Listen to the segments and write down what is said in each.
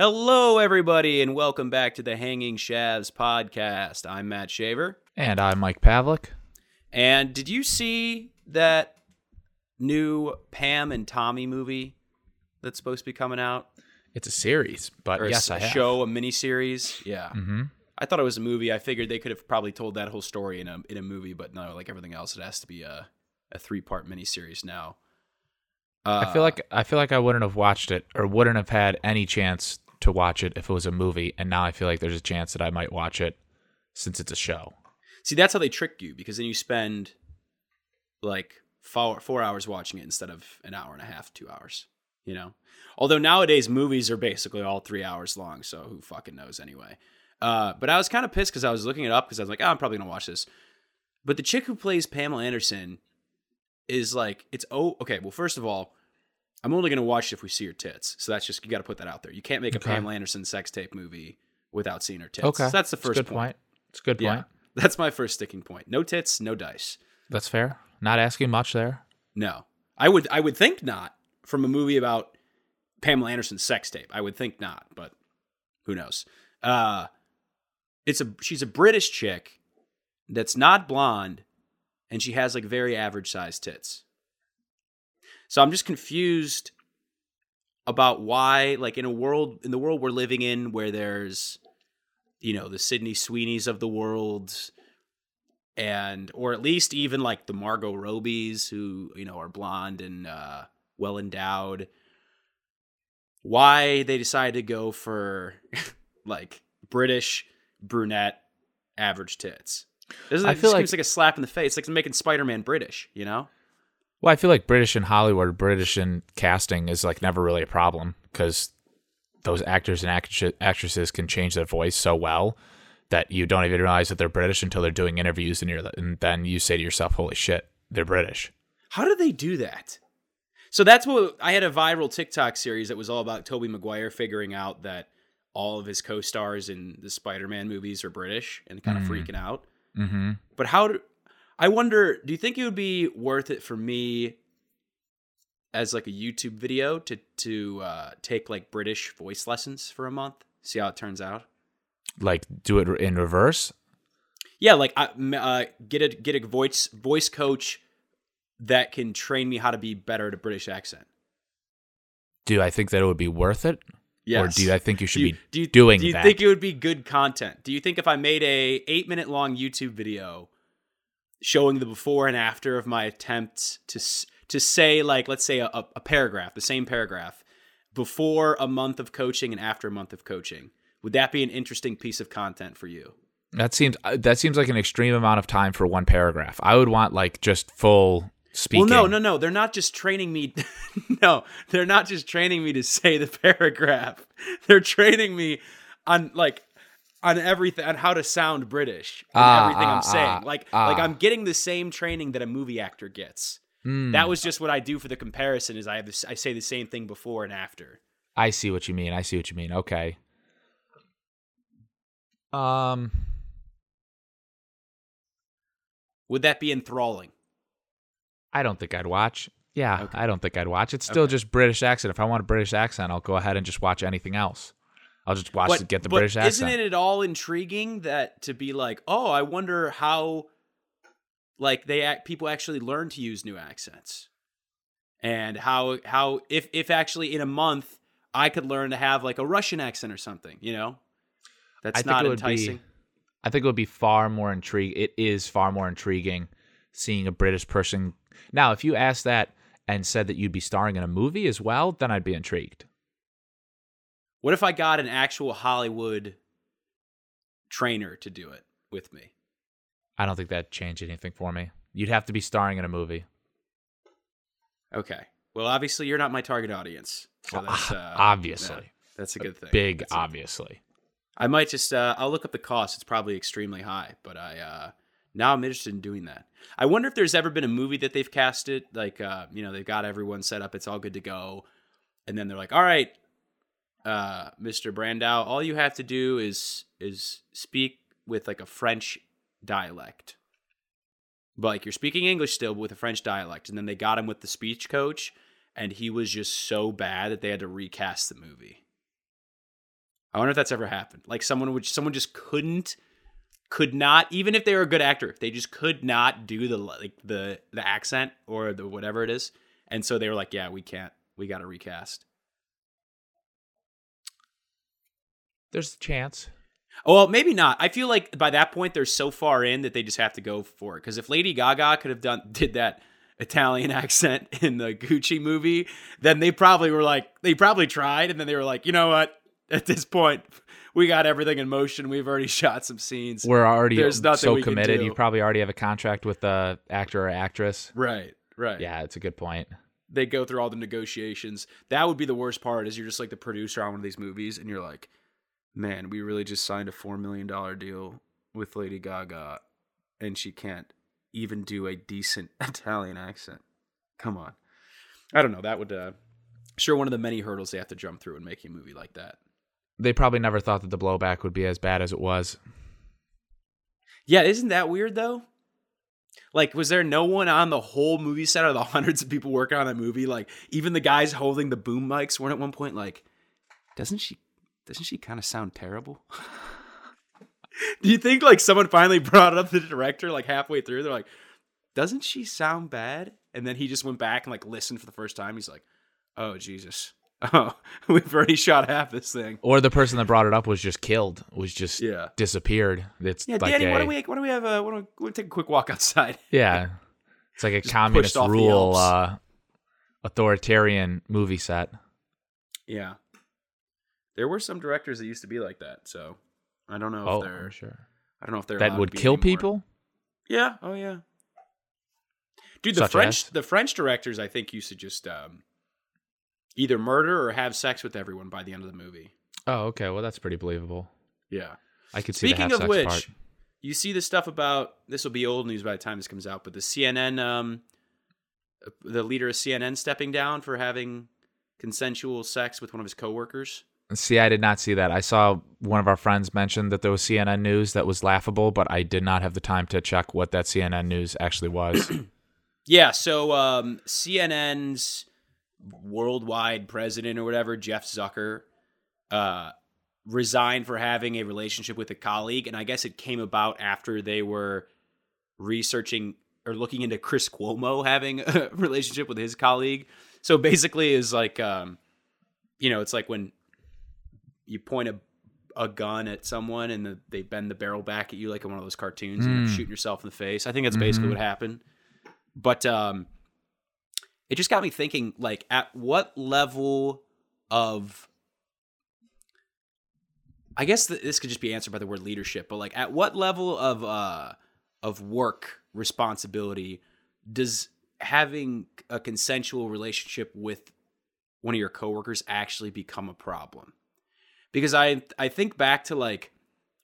Hello, everybody, and welcome back to the Hanging Shavs podcast. I'm Matt Shaver. And I'm Mike Pavlik. And did you see that new Pam and Tommy movie that's supposed to be coming out? It's a series, but Or yes, s- I have. show, a miniseries? Yeah. hmm I thought it was a movie. I figured they could have probably told that whole story in a in a movie, but no, like everything else, it has to be a a three part miniseries now. Uh, I feel like I feel like I wouldn't have watched it or wouldn't have had any chance to watch it if it was a movie, and now I feel like there's a chance that I might watch it since it's a show. See, that's how they trick you because then you spend like four, four hours watching it instead of an hour and a half, two hours. You know, although nowadays movies are basically all three hours long, so who fucking knows anyway. Uh, but I was kind of pissed because I was looking it up because I was like, oh, I'm probably gonna watch this. But the chick who plays Pamela Anderson is like, it's oh, okay. Well, first of all, I'm only gonna watch it if we see her tits. So that's just you got to put that out there. You can't make a Okay. Pamela Anderson sex tape movie without seeing her tits. Okay, So that's the first good point. point. It's a good Yeah. point. That's my first sticking point. No tits, no dice. That's fair. Not asking much there. No. I would I would think not from a movie about Pamela Anderson's sex tape. I would think not, but who knows. Uh it's a she's a British chick that's not blonde and she has like very average sized tits. So I'm just confused about why like in a world in the world we're living in where there's you know the Sydney Sweeneys of the world and or at least even like the Margot Robbies who you know are blonde and uh, well endowed. Why they decided to go for like British brunette average tits? Doesn't I it feel like- seems like a slap in the face? It's Like making Spider Man British, you know? Well, I feel like British in Hollywood, British in casting is like never really a problem because those actors and actresses actresses can change their voice so well that you don't even realize that they're British until they're doing interviews and you're and then you say to yourself, "Holy shit, they're British." How do they do that? So that's what I had a viral TikTok series that was all about Tobey Maguire figuring out that all of his co-stars in the Spider-Man movies are British and kind of Mm. freaking out. Mm-hmm. But how do I wonder, do you think it would be worth it for me as like a YouTube video to to uh, take like British voice lessons for a month? See how it turns out? Like do it in reverse. Yeah, like I, uh, get a get a voice voice coach that can train me how to be better at a British accent. Do I think that it would be worth it? Yes. Or do I think you should do you, be do you, doing do you that? think it would be good content do you think if i made a eight minute long youtube video showing the before and after of my attempts to to say like let's say a, a paragraph the same paragraph before a month of coaching and after a month of coaching would that be an interesting piece of content for you That seems uh, that seems like an extreme amount of time for one paragraph. I would want like just full speaking. well no no no they're not just training me no they're not just training me to say the paragraph they're training me on like on everything on how to sound british and Ah, everything ah, i'm saying ah, like ah. like i'm getting the same training that a movie actor gets Mm, that was just what i do for the comparison is i have this i say the same thing before and after I see what you mean. I see what you mean. Okay. Um, would that be enthralling I don't think I'd watch. Yeah, Okay. I don't think I'd watch. It's still Okay. just British accent. If I want a British accent, I'll go ahead and just watch anything else. I'll just watch but, to get the but British isn't accent. it at all intriguing that to be like oh i wonder how like they act people actually learn to use new accents and how how if if actually in a month i could learn to have like a russian accent or something you know that's I not enticing be. I think it would be far more intriguing. It is far more intriguing seeing a British person. Now, if you asked that and said that you'd be starring in a movie as well, then I'd be intrigued. What if i got an actual hollywood trainer to do it with me I don't think that'd change anything for me. You'd have to be starring in a movie. okay well obviously you're not my target audience so that's uh, obviously. yeah, that's a good thing Big, That's obviously. I might just uh, I'll look up the cost. It's probably extremely high, but I uh, now I'm interested in doing that. I wonder if there's ever been a movie that they've casted like uh, you know they've got everyone set up, it's all good to go, and then they're like, all right, uh, Mr. Brando, all you have to do is is speak with like a French dialect. But like you're speaking English still, but with a French dialect, and then they got him with the speech coach, and he was just so bad that they had to recast the movie. I wonder if that's ever happened. Like someone which someone just couldn't could not even if they were a good actor, they just could not do the like the the accent or the whatever it is. And so they were like, "Yeah, we can't. We got to recast." There's a chance. Oh, well, maybe not. I feel like by that point they're so far in that they just have to go for it. Because if Lady Gaga could have done did that Italian accent in the Gucci movie, then they probably were like they probably tried, and then they were like, you know what? At this point, we got everything in motion. We've already shot some scenes. We're already There's nothing so we can committed. do. You probably already have a contract with the actor or actress. right, right. Yeah, it's a good point. They go through all the negotiations. That would be the worst part. Is you're just like the producer on one of these movies, and you're like, man, we really just signed a four million dollar deal with Lady Gaga, and she can't even do a decent Italian accent. Come on. I don't know. That would uh sure one of the many hurdles they have to jump through in making a movie like that. They probably never thought that the blowback would be as bad as it was. Yeah, isn't that weird though? Like, was there no one on the whole movie set of the hundreds of people working on that movie? Like, even the guys holding the boom mics weren't at one point like, doesn't she doesn't she kind of sound terrible? Do you think like someone finally brought up the director like halfway through? They're like, doesn't she sound bad? And then he just went back and like listened for the first time. He's like, oh Jesus. Oh, we've already shot half this thing. Or the person that brought it up was just killed, was just Yeah. disappeared. It's Yeah, like Danny, a, why don't we why don't we have a why don't we, why don't take a quick walk outside? Yeah. It's like a Just communist pushed off the rule uh authoritarian movie set. Yeah. There were some directors that used to be like that, so I don't know if Oh, they're for sure. I don't know if they're That would kill anymore. people? Yeah. Oh yeah. Dude, the Such French as? the French directors I think used to just um, either murder or have sex with everyone by the end of the movie. Oh, okay. Well, that's pretty believable. Yeah. I could see the Speaking of which, part. you see the stuff about this will be old news by the time this comes out, but the CNN um the leader of CNN stepping down for having consensual sex with one of his coworkers. See, I did not see that. I saw one of our friends mention that there was CNN news that was laughable, but I did not have the time to check what that CNN news actually was. Yeah, so um, CNN's worldwide president or whatever, Jeff Zucker, uh, resigned for having a relationship with a colleague, and I guess it came about after they were researching or looking into Chris Cuomo having a relationship with his colleague. So basically, is like, um, you know, it's like when you point a a gun at someone and the, they bend the barrel back at you like in one of those cartoons and you're Mm. shooting yourself in the face. I think that's basically Mhm. what happened. But um it just got me thinking like at what level of I guess th- this could just be answered by the word leadership, but like at what level of uh of work responsibility does having a consensual relationship with one of your coworkers actually become a problem? Because I I think back to like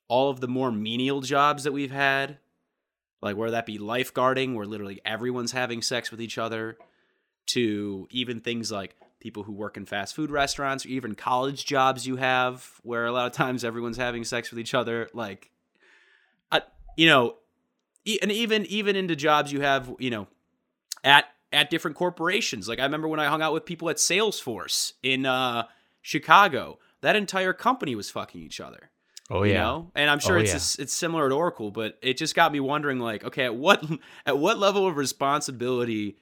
all of the more menial jobs that we've had, like where that be lifeguarding, where literally everyone's having sex with each other, to even things like people who work in fast food restaurants, or even college jobs you have, where a lot of times everyone's having sex with each other. Like, I, you know, and even even into jobs you have, you know, at at different corporations. Like I remember when I hung out with people at Salesforce in uh, Chicago, that entire company was fucking each other Oh you yeah. know and i'm sure Oh, it's yeah. it's it's similar at oracle but it just got me wondering like okay at what at what level of responsibility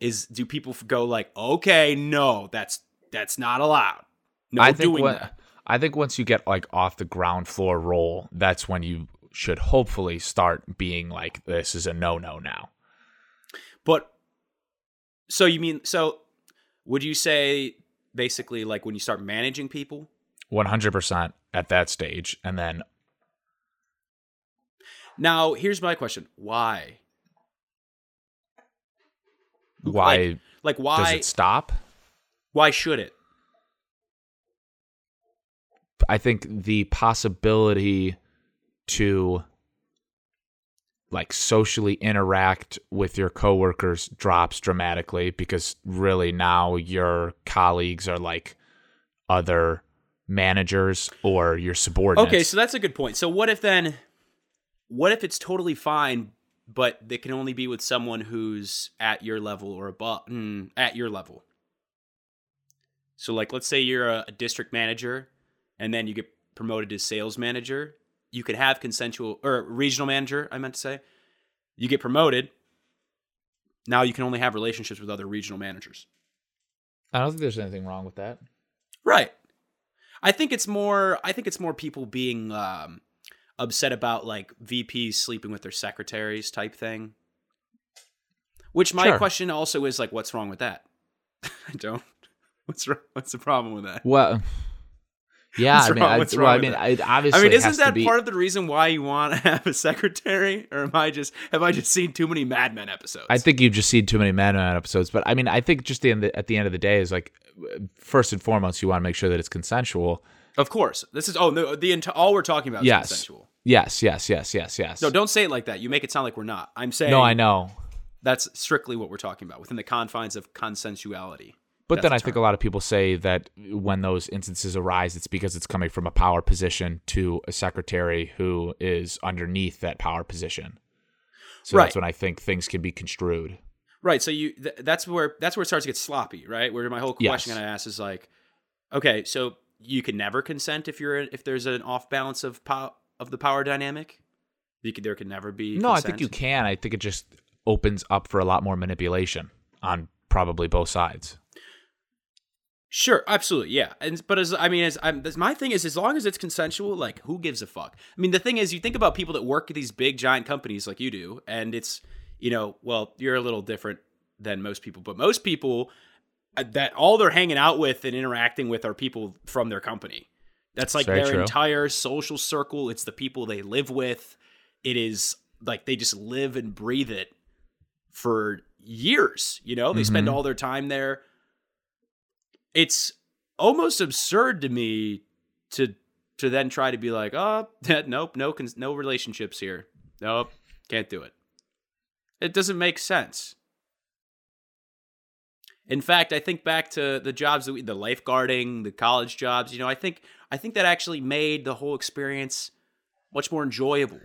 is do people go like okay no that's that's not allowed no I think doing what, that I think once you get like off the ground floor role, that's when you should hopefully start being like this is a no no now. but so you mean so would you say basically like when you start managing people? 100% at that stage and then now here's my question. Why? Why like, like does it stop? why should it? I think the possibility to like socially interact with your coworkers drops dramatically because really now your colleagues are like other managers or your subordinates. Okay, so that's a good point. So what if then what if it's totally fine but they can only be with someone who's at your level or above mm, at your level. So like let's say you're a, a district manager and then you get promoted to sales manager, you could have consensual or regional manager, I meant to say. You get promoted. Now you can only have relationships with other regional managers. I don't think there's anything wrong with that. Right. I think it's more I think it's more people being um upset about like VPs sleeping with their secretaries type thing. Which my Sure. question also is like what's wrong with that? I don't. What's wrong, what's the problem with that? Well, yeah, I mean, I, well, I mean, it obviously I mean, isn't that be, part of the reason why you want to have a secretary, or am I just have I just seen too many Mad Men episodes? I think you've just seen too many Mad Men episodes, but I mean, I think just the end, at the end of the day is like, first and foremost, you want to make sure that it's consensual. of course, this is oh no, the enti- all we're talking about is Yes. consensual. Yes, yes, yes, yes, yes. No, don't say it like that. You make it sound like we're not. I'm saying no, I know, that's strictly what we're talking about within the confines of consensuality. But That's then the I think a lot of people say that when those instances arise, it's because it's coming from a power position to a secretary who is underneath that power position. So that's when I think things can be construed. Right. So you th- that's where that's where it starts to get sloppy, right? Where my whole question Yes. I ask is like, okay, so you can never consent if you're if there's an off balance of pow- of the power dynamic. You could, there can never be. No, I think you can. I think it just opens up for a lot more manipulation on probably both sides. Sure, absolutely, yeah. And but as I mean, as I'm, this, my thing is, as long as it's consensual, like who gives a fuck? I mean, the thing is, you think about people that work at these big giant companies like you do, and it's you know, well, you're a little different than most people, but most people uh, that all they're hanging out with and interacting with are people from their company. That's like Very their true. entire social circle. It's the people they live with. It is like they just live and breathe it for years. You know, they spend Mhm. all their time there. It's almost absurd to me to to then try to be like, oh, nope, no, no relationships here. Nope, can't do it. It doesn't make sense. In fact, I think back to the jobs that we, the lifeguarding, the college jobs. You know, I think I think that actually made the whole experience much more enjoyable.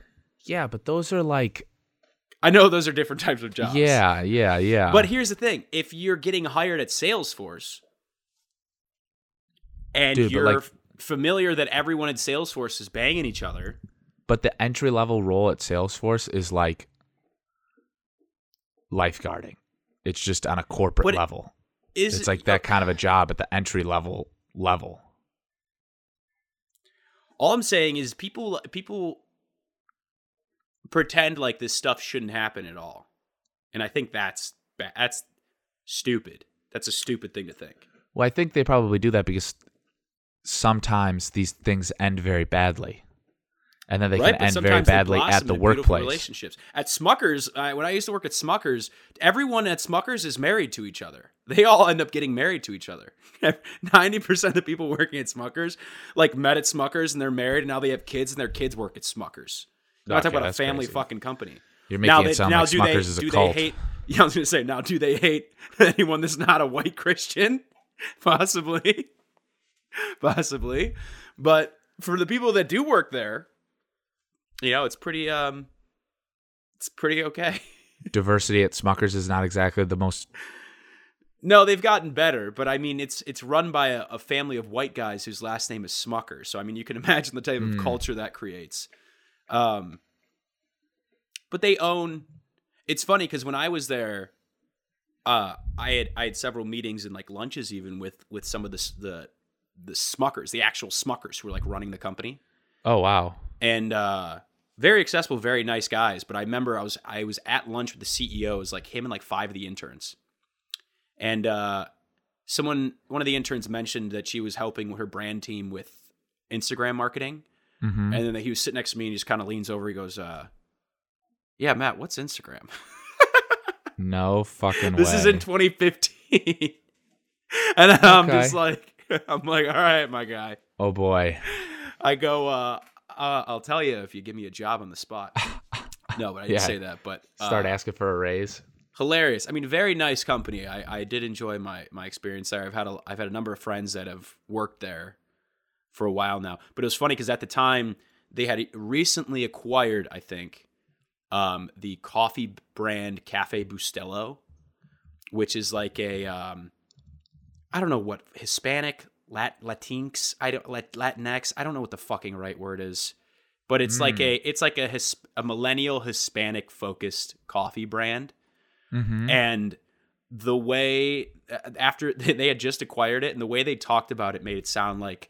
Yeah, but those are like I know those are different types of jobs. yeah, yeah, yeah. But here's the thing: if you're getting hired at Salesforce, and Dude, you're like- familiar that everyone at Salesforce is banging each other, but the entry level role at Salesforce is like lifeguarding. It's just on a corporate But level. is It's like that kind of a job at the entry level level. All I'm saying is people people pretend like this stuff shouldn't happen at all, and I think that's that's stupid. That's a stupid thing to think. Well, I think they probably do that because sometimes these things end very badly. And then they right? can end very badly at the workplace. Relationships at Smuckers. I, when I used to work at Smuckers, everyone at Smuckers is married to each other. They all end up getting married to each other. Ninety percent of the people working at Smuckers, like met at Smuckers and they're married, and now they have kids, and their kids work at Smuckers. I'm Okay, talking about a family crazy. fucking company. You're making now it they, sound now like do Smuckers they, is a cult. hate? Yeah, I was gonna say now. Do they hate anyone that's not a white Christian? Possibly, possibly. But for the people that do work there, you know, it's pretty um, it's pretty okay. Diversity at Smuckers is not exactly the most. No, they've gotten better, but I mean, it's it's run by a, a family of white guys whose last name is Smucker. So I mean, you can imagine the type of Mm. culture that creates. Um, but they own. It's funny because when I was there, uh, I had I had several meetings and like lunches even with with some of the the the Smuckers, the actual Smuckers who were like running the company Oh wow! and uh very accessible very nice guys but i remember i was i was at lunch with the ceos like him and like five of the interns and uh someone one of the interns mentioned that she was helping with her brand team with instagram marketing hmm and then he was sitting next to me and he just kind of leans over he goes uh yeah matt what's instagram No fucking way. this way. is in 2015 and i'm Okay. just like i'm like all right my guy oh boy. I go, uh, uh, I'll tell you if you give me a job on the spot. No, but I didn't Yeah. say that. But uh, Start asking for a raise. hilarious. I mean, very nice company. I, I did enjoy my my experience there. I've had a I've had a number of friends that have worked there for a while now. But it was funny because at the time they had recently acquired, I think, um, the coffee brand Cafe Bustelo, which is like a um, I don't know what Hispanic Lat Latinx. I don't Lat, Latinx. I don't know what the fucking right word is, but it's like a it's like a his, a millennial Hispanic focused coffee brand, Mm-hmm. and the way after they had just acquired it and the way they talked about it made it sound like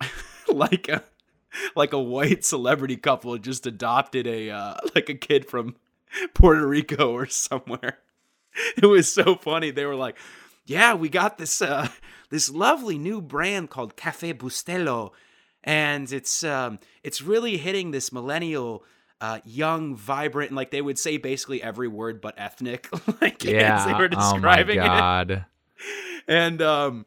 like a like a white celebrity couple just adopted a uh, like a kid from Puerto Rico or somewhere. It was so funny. They were like, "Yeah, we got this uh, this lovely new brand called Cafe Bustelo, and it's um, it's really hitting this millennial." Uh, young, vibrant, and like they would say basically every word but ethnic, like yeah. they were oh my describing it god. and um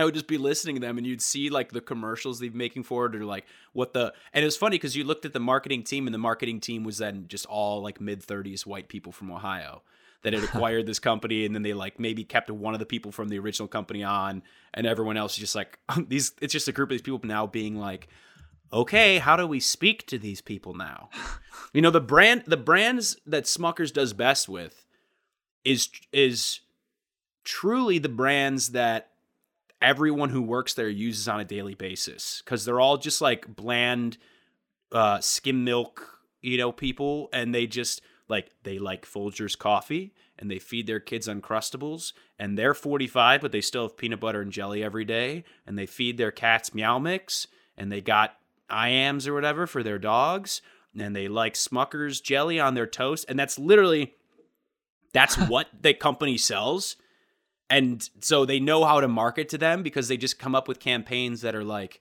I would just be listening to them and you'd see like the commercials they've making for it or like what the and it was funny because you looked at the marketing team and the marketing team was then just all like mid 30s white people from Ohio that had acquired this company and then they like maybe kept one of the people from the original company on and everyone else is just like these it's just a group of these people now being like okay how do we speak to these people now? You know the brand the brands that Smuckers does best with is is truly the brands that everyone who works there uses on a daily basis because they're all just like bland uh skim milk you know people and they just like they like Folgers coffee and they feed their kids uncrustables and they're 45 but they still have peanut butter and jelly every day and they feed their cats meow mix and they got iams or whatever for their dogs and they like smuckers jelly on their toast and that's literally that's what the company sells and so they know how to market to them because they just come up with campaigns that are like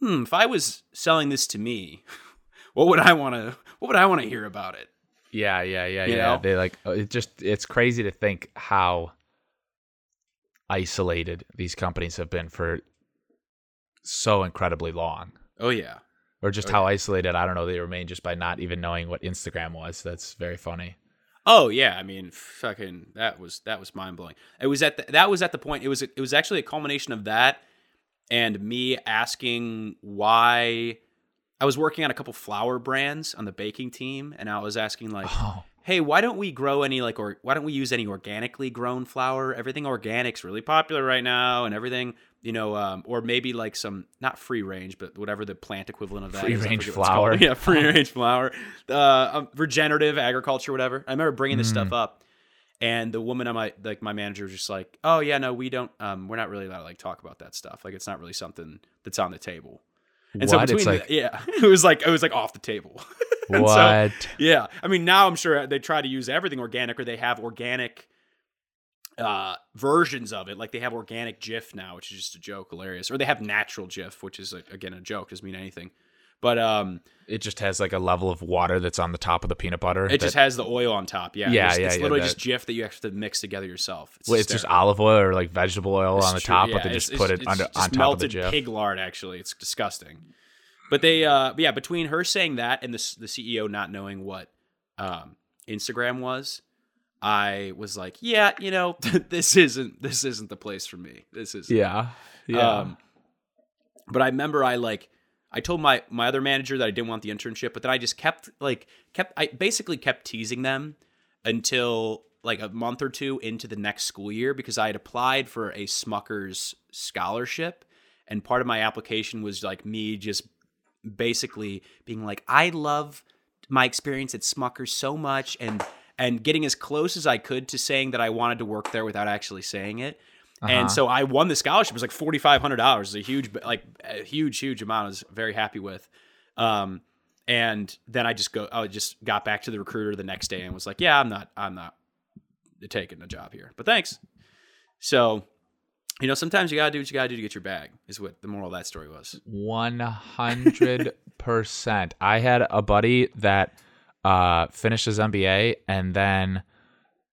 hmm if i was selling this to me what would i want to what would i want to hear about it Yeah, yeah, yeah, You yeah. know? They like uh, it just it's crazy to think how isolated these companies have been for so incredibly long. oh yeah Or just Oh, how isolated, I don't know, they remain just by not even knowing what Instagram was. That's very funny. Oh yeah, I mean, fucking that was that was mind blowing. It was at the, that was at the point. It was it was actually a culmination of that and me asking why I was working on a couple flour brands on the baking team, and I was asking like, Oh. hey, why don't we grow any like or why don't we use any organically grown flour? Everything organic's really popular right now, and everything you know, um, or maybe like some not free range, but whatever the plant equivalent of that I Free-range forget what it's called. flour. yeah, free range flour, uh, um, regenerative agriculture, whatever. I remember bringing this Mm. stuff up, and the woman on my like my manager was just like, oh yeah, no, we don't, um, we're not really allowed to like talk about that stuff. Like it's not really something that's on the table. And so between It's the- yeah, it was like it was like off the table. And so- what? yeah, I mean now I'm sure they try to use everything organic, or they have organic uh versions of it. Like they have organic Jif now, which is just a joke, hilarious. Or they have natural Jif, which is like, again a joke, doesn't mean anything. But um, it just has like a level of water that's on the top of the peanut butter. it just has the oil on top. Yeah, Yeah, it's, yeah, it's yeah, literally that- just Jif that you have to mix together yourself. It's, well, it's just olive oil or like vegetable oil It's on the true, top, yeah, but they just put it under on top of the melted Jif. pig lard. Actually, it's disgusting. But they, uh, yeah, between her saying that and the the CEO not knowing what um, Instagram was, I was like, yeah, you know, this isn't this isn't the place for me. This is Yeah, yeah. Um, but I remember I like I told my my other manager that I didn't want the internship, but then I just kept like kept I basically kept teasing them until like a month or two into the next school year because I had applied for a Smuckers scholarship and part of my application was like me just basically being like I love my experience at Smuckers so much and and getting as close as I could to saying that I wanted to work there without actually saying it. Uh-huh. And so I won the scholarship. It was like forty five hundred dollars. It's a huge, like a huge, huge amount. I was very happy with. Um, and then I just go. I just got back to the recruiter the next day and was like, "Yeah, I'm not. I'm not taking a job here, but thanks." So, you know, sometimes you gotta do what you gotta do to get your bag. Is what the moral of that story was. One hundred percent. I had a buddy that uh finished his MBA and then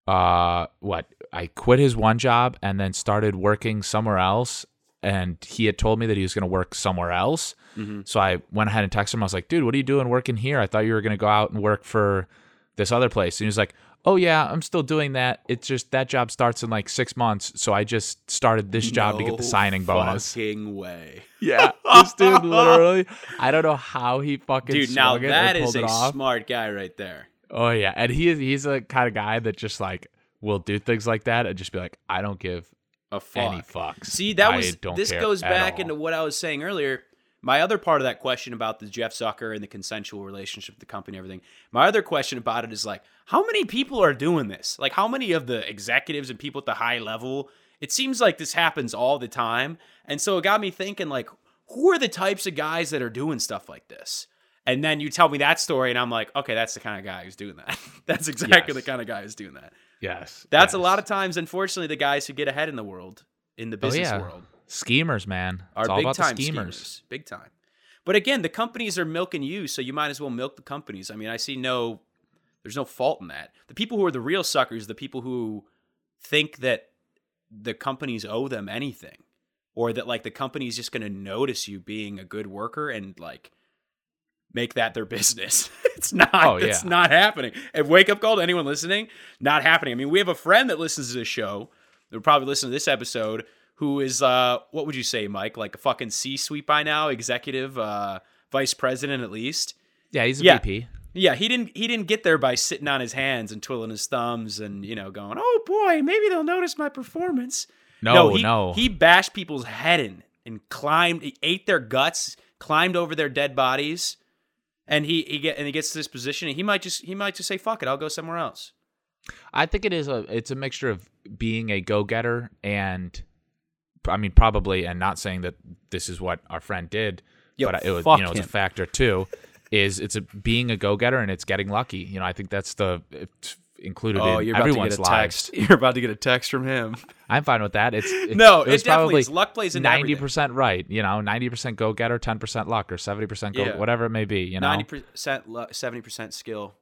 uh what I quit his one job and then started working somewhere else and he had told me that he was going to work somewhere else. Mm-hmm. So I went ahead and texted him. I was like, "Dude, what are you doing working here? I thought you were going to go out and work for this other place." And he was like, "Oh yeah, I'm still doing that. It's just that job starts in like 6 months, so I just started this job to get the No signing bonus." Fucking way, Yeah, this dude literally. I don't know how he fucking dude. Now that is a off. smart guy right there. Oh yeah, and he is he's a kind of guy that just like will do things like that and just be like, I don't give a fuck. Any fucks. See, that I was this goes back all. into what I was saying earlier. My other part of that question about the Jeff Zucker and the consensual relationship with the company, and everything. My other question about it is like, how many people are doing this? Like, how many of the executives and people at the high level? It seems like this happens all the time, and so it got me thinking, like, who are the types of guys that are doing stuff like this? And then you tell me that story, and I'm like, okay, that's the kind of guy who's doing that. that's exactly the kind of guy who's doing that. Yes. That's a lot of times, unfortunately, the guys who get ahead in the world, in the Oh, business yeah. world schemers, man. are It's all big about time the schemers. schemers. Big time. But again, the companies are milking you, so you might as well milk the companies. I mean, I see no there's no fault in that. The people who are the real suckers, the people who think that the companies owe them anything or that like the company's just going to notice you being a good worker and like make that their business. it's not. Oh, It's yeah. not happening. And wake up call to anyone listening, not happening. I mean, we have a friend that listens to this show. They'll probably listen to this episode. Who is uh what would you say, Mike? Like a fucking C suite by now, executive, uh, vice president at least. Yeah, he's a Yeah. VP. Yeah, he didn't he didn't get there by sitting on his hands and twiddling his thumbs and you know going, oh boy, maybe they'll notice my performance. No, he, no. He bashed people's head in and climbed, he ate their guts, climbed over their dead bodies, and he he get and he gets to this position and he might just he might just say fuck it, I'll go somewhere else. I think it is a it's a mixture of being a go getter and I mean probably and not saying that this is what our friend did, Yo, but it was you know it's a factor too. Is it's a being a go getter and it's getting lucky. You know, I think that's the it's included Oh, in you're about everyone's to get a lives. text. You're about to get a text from him. I'm fine with that. It's, it's no, it it, definitely probably is. Luck plays ninety percent right. You know, ninety percent go getter, ten percent luck, or seventy percent go Yeah. whatever it may be. You know, Ninety percent, seventy percent skill,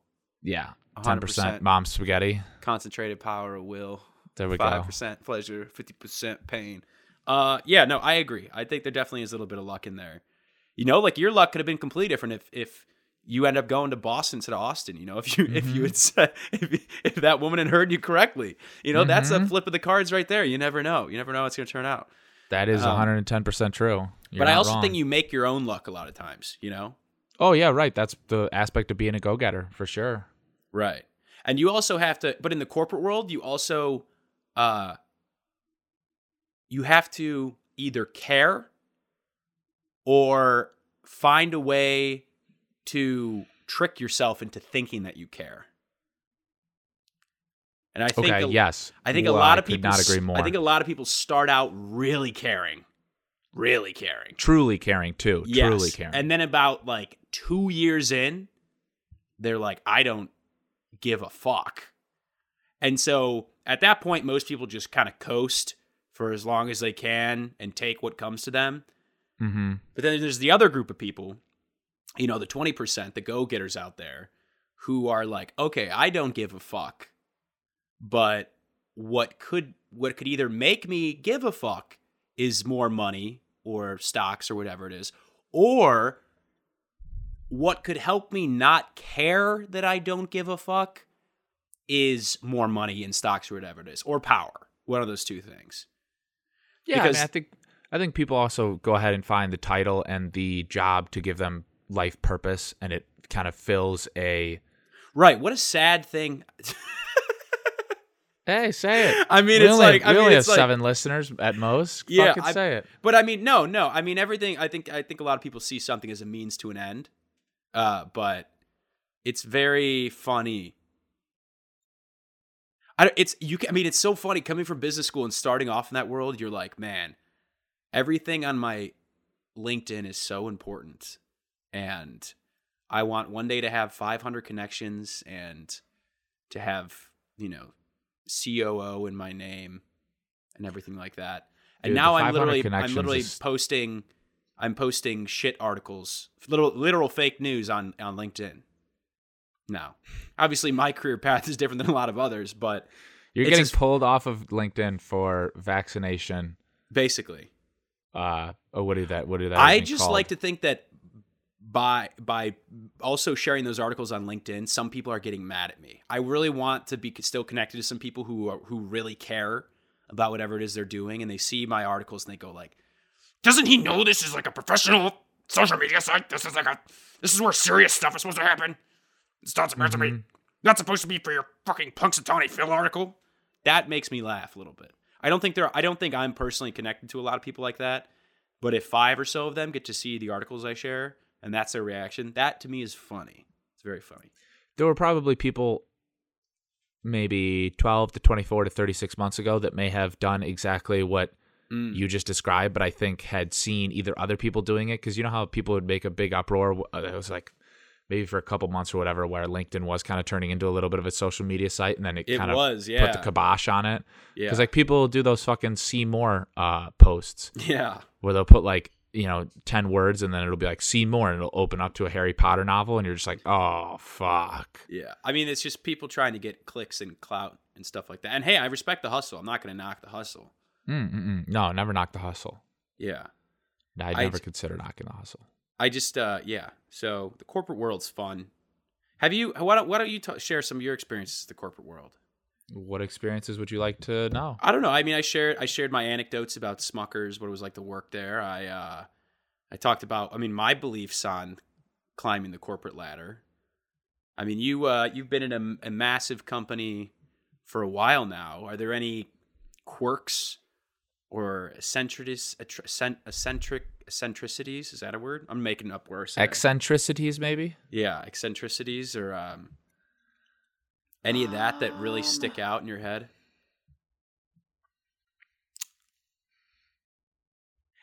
yeah, ten 100%. mom spaghetti. concentrated power of will. There we Five go. percent pleasure, fifty percent pain. Uh, yeah, no, I agree. I think there definitely is a little bit of luck in there. You know, like your luck could have been completely different if if you end up going to Boston instead of Austin. You know, if you if Mm-hmm. you had said if if that woman had heard you correctly, you know, that's a Mhm. flip of the cards right there. You never know. You never know how it's going to turn out. That is Um, one hundred and ten percent true. You're but I also wrong. think you make your own luck a lot of times. You know, Oh yeah, right. That's the aspect of being a go getter for sure. Right. And you also have to but in the corporate world, you also uh you have to either care or find a way to trick yourself into thinking that you care. And I think Okay, a, yes. I think a lot of people not agree more. I think a lot of people start out really caring. Really caring. truly caring too. Yes. Truly caring. And then about like two years in, they're like, I don't give a fuck. And so at that point, most people just kind of coast for as long as they can and take what comes to them. mm-hmm. But then there's the other group of people, you know, the 20%, the go getters out there who are like, okay, I don't give a fuck. But what could what could either make me give a fuck is more money or stocks or whatever it is, or what could help me not care that I don't give a fuck is more money in stocks or whatever it is, or power. One of those two things. Yeah, Because- I, mean, I think I think people also go ahead and find the title and the job to give them life purpose, and it kind of fills a. Right. What a sad thing. Hey, say it. I mean, we it's only, like I we mean, only have like, seven listeners at most. Yeah, I- say it. But I mean, no, no. I mean, everything. I think. I think a lot of people see something as a means to an end. Uh, but it's very funny. I, it's you. Can, I mean, it's so funny coming from business school and starting off in that world. You're like, man, everything on my LinkedIn is so important, and I want one day to have 500 connections and to have you know COO in my name and everything like that. And Dude, now I'm literally I'm literally is- posting I'm posting shit articles, literal literal fake news on on LinkedIn. No. Obviously my career path is different than a lot of others, but You're getting just- pulled off of LinkedIn for vaccination. basically Uh, oh, what did that? What did that? I just called? like to think that by by also sharing those articles on LinkedIn, some people are getting mad at me. I really want to be still connected to some people who are, who really care about whatever it is they're doing, and they see my articles and they go like, Doesn't he know this is like a professional social media site? This is like a this is where serious stuff is supposed to happen. It's not supposed to be mm-hmm. not supposed to be for your fucking Punxsutawney Phil article. that makes me laugh a little bit. I don't think there. I don't think I'm personally connected to a lot of people like that. But if five or so of them get to see the articles I share and that's their reaction, that to me is funny. It's very funny. There were probably people maybe 12 to 24 to 36 months ago that may have done exactly what Mm. you just described, but I think had seen either other people doing it because you know how people would make a big uproar. uh, It was like maybe for a couple months or whatever, where LinkedIn was kind of turning into a little bit of a social media site, and then it, It kind of was, yeah. put the kibosh on it. Yeah. Because like people do those fucking see more uh, posts yeah. where they'll put like you know ten words, and then it'll be like see more, and it'll open up to a Harry Potter novel, and you're just like, oh fuck. Yeah. I mean, it's just people trying to get clicks and clout and stuff like that. And hey, I respect the hustle. I'm not going to knock the hustle. Mm-mm-mm. No, never knock the hustle. Yeah. I'd I- never consider knocking the hustle. I just, uh, yeah. So the corporate world's fun. Have you, why don't, why don't you t- share some of your experiences in the corporate world? What experiences would you like to know? I don't know. I mean, I shared, I shared my anecdotes about Smuckers, what it was like to work there. I, uh, I talked about, I mean, my beliefs on climbing the corporate ladder. I mean, you, uh, you've been in a, a massive company for a while now. Are there any quirks or eccentricities, eccentric, eccentric, eccentricities? Is that a word? I'm making up words. Eccentricities, maybe? yeah, eccentricities or um, any of that that really stick out in your head?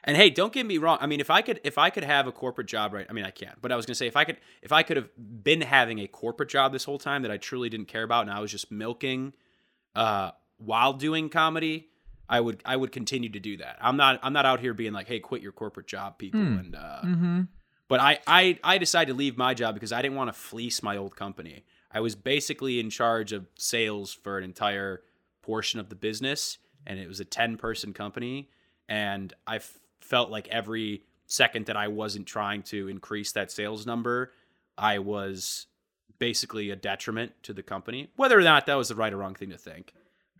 And hey, don't get me wrong. I mean, if I could, if I could have a corporate job, right? I mean, I can't. But I was gonna say, if I could, if I could have been having a corporate job this whole time that I truly didn't care about, and I was just milking uh, while doing comedy, I would, I would continue to do that. I'm not, I'm not out here being like, hey, quit your corporate job, people, and uh, Mm-hmm. but I, I, I decided to leave my job because I didn't want to fleece my old company. I was basically in charge of sales for an entire portion of the business, and it was a 10 person company. And I f- felt like every second that I wasn't trying to increase that sales number, I was basically a detriment to the company. Whether or not that was the right or wrong thing to think.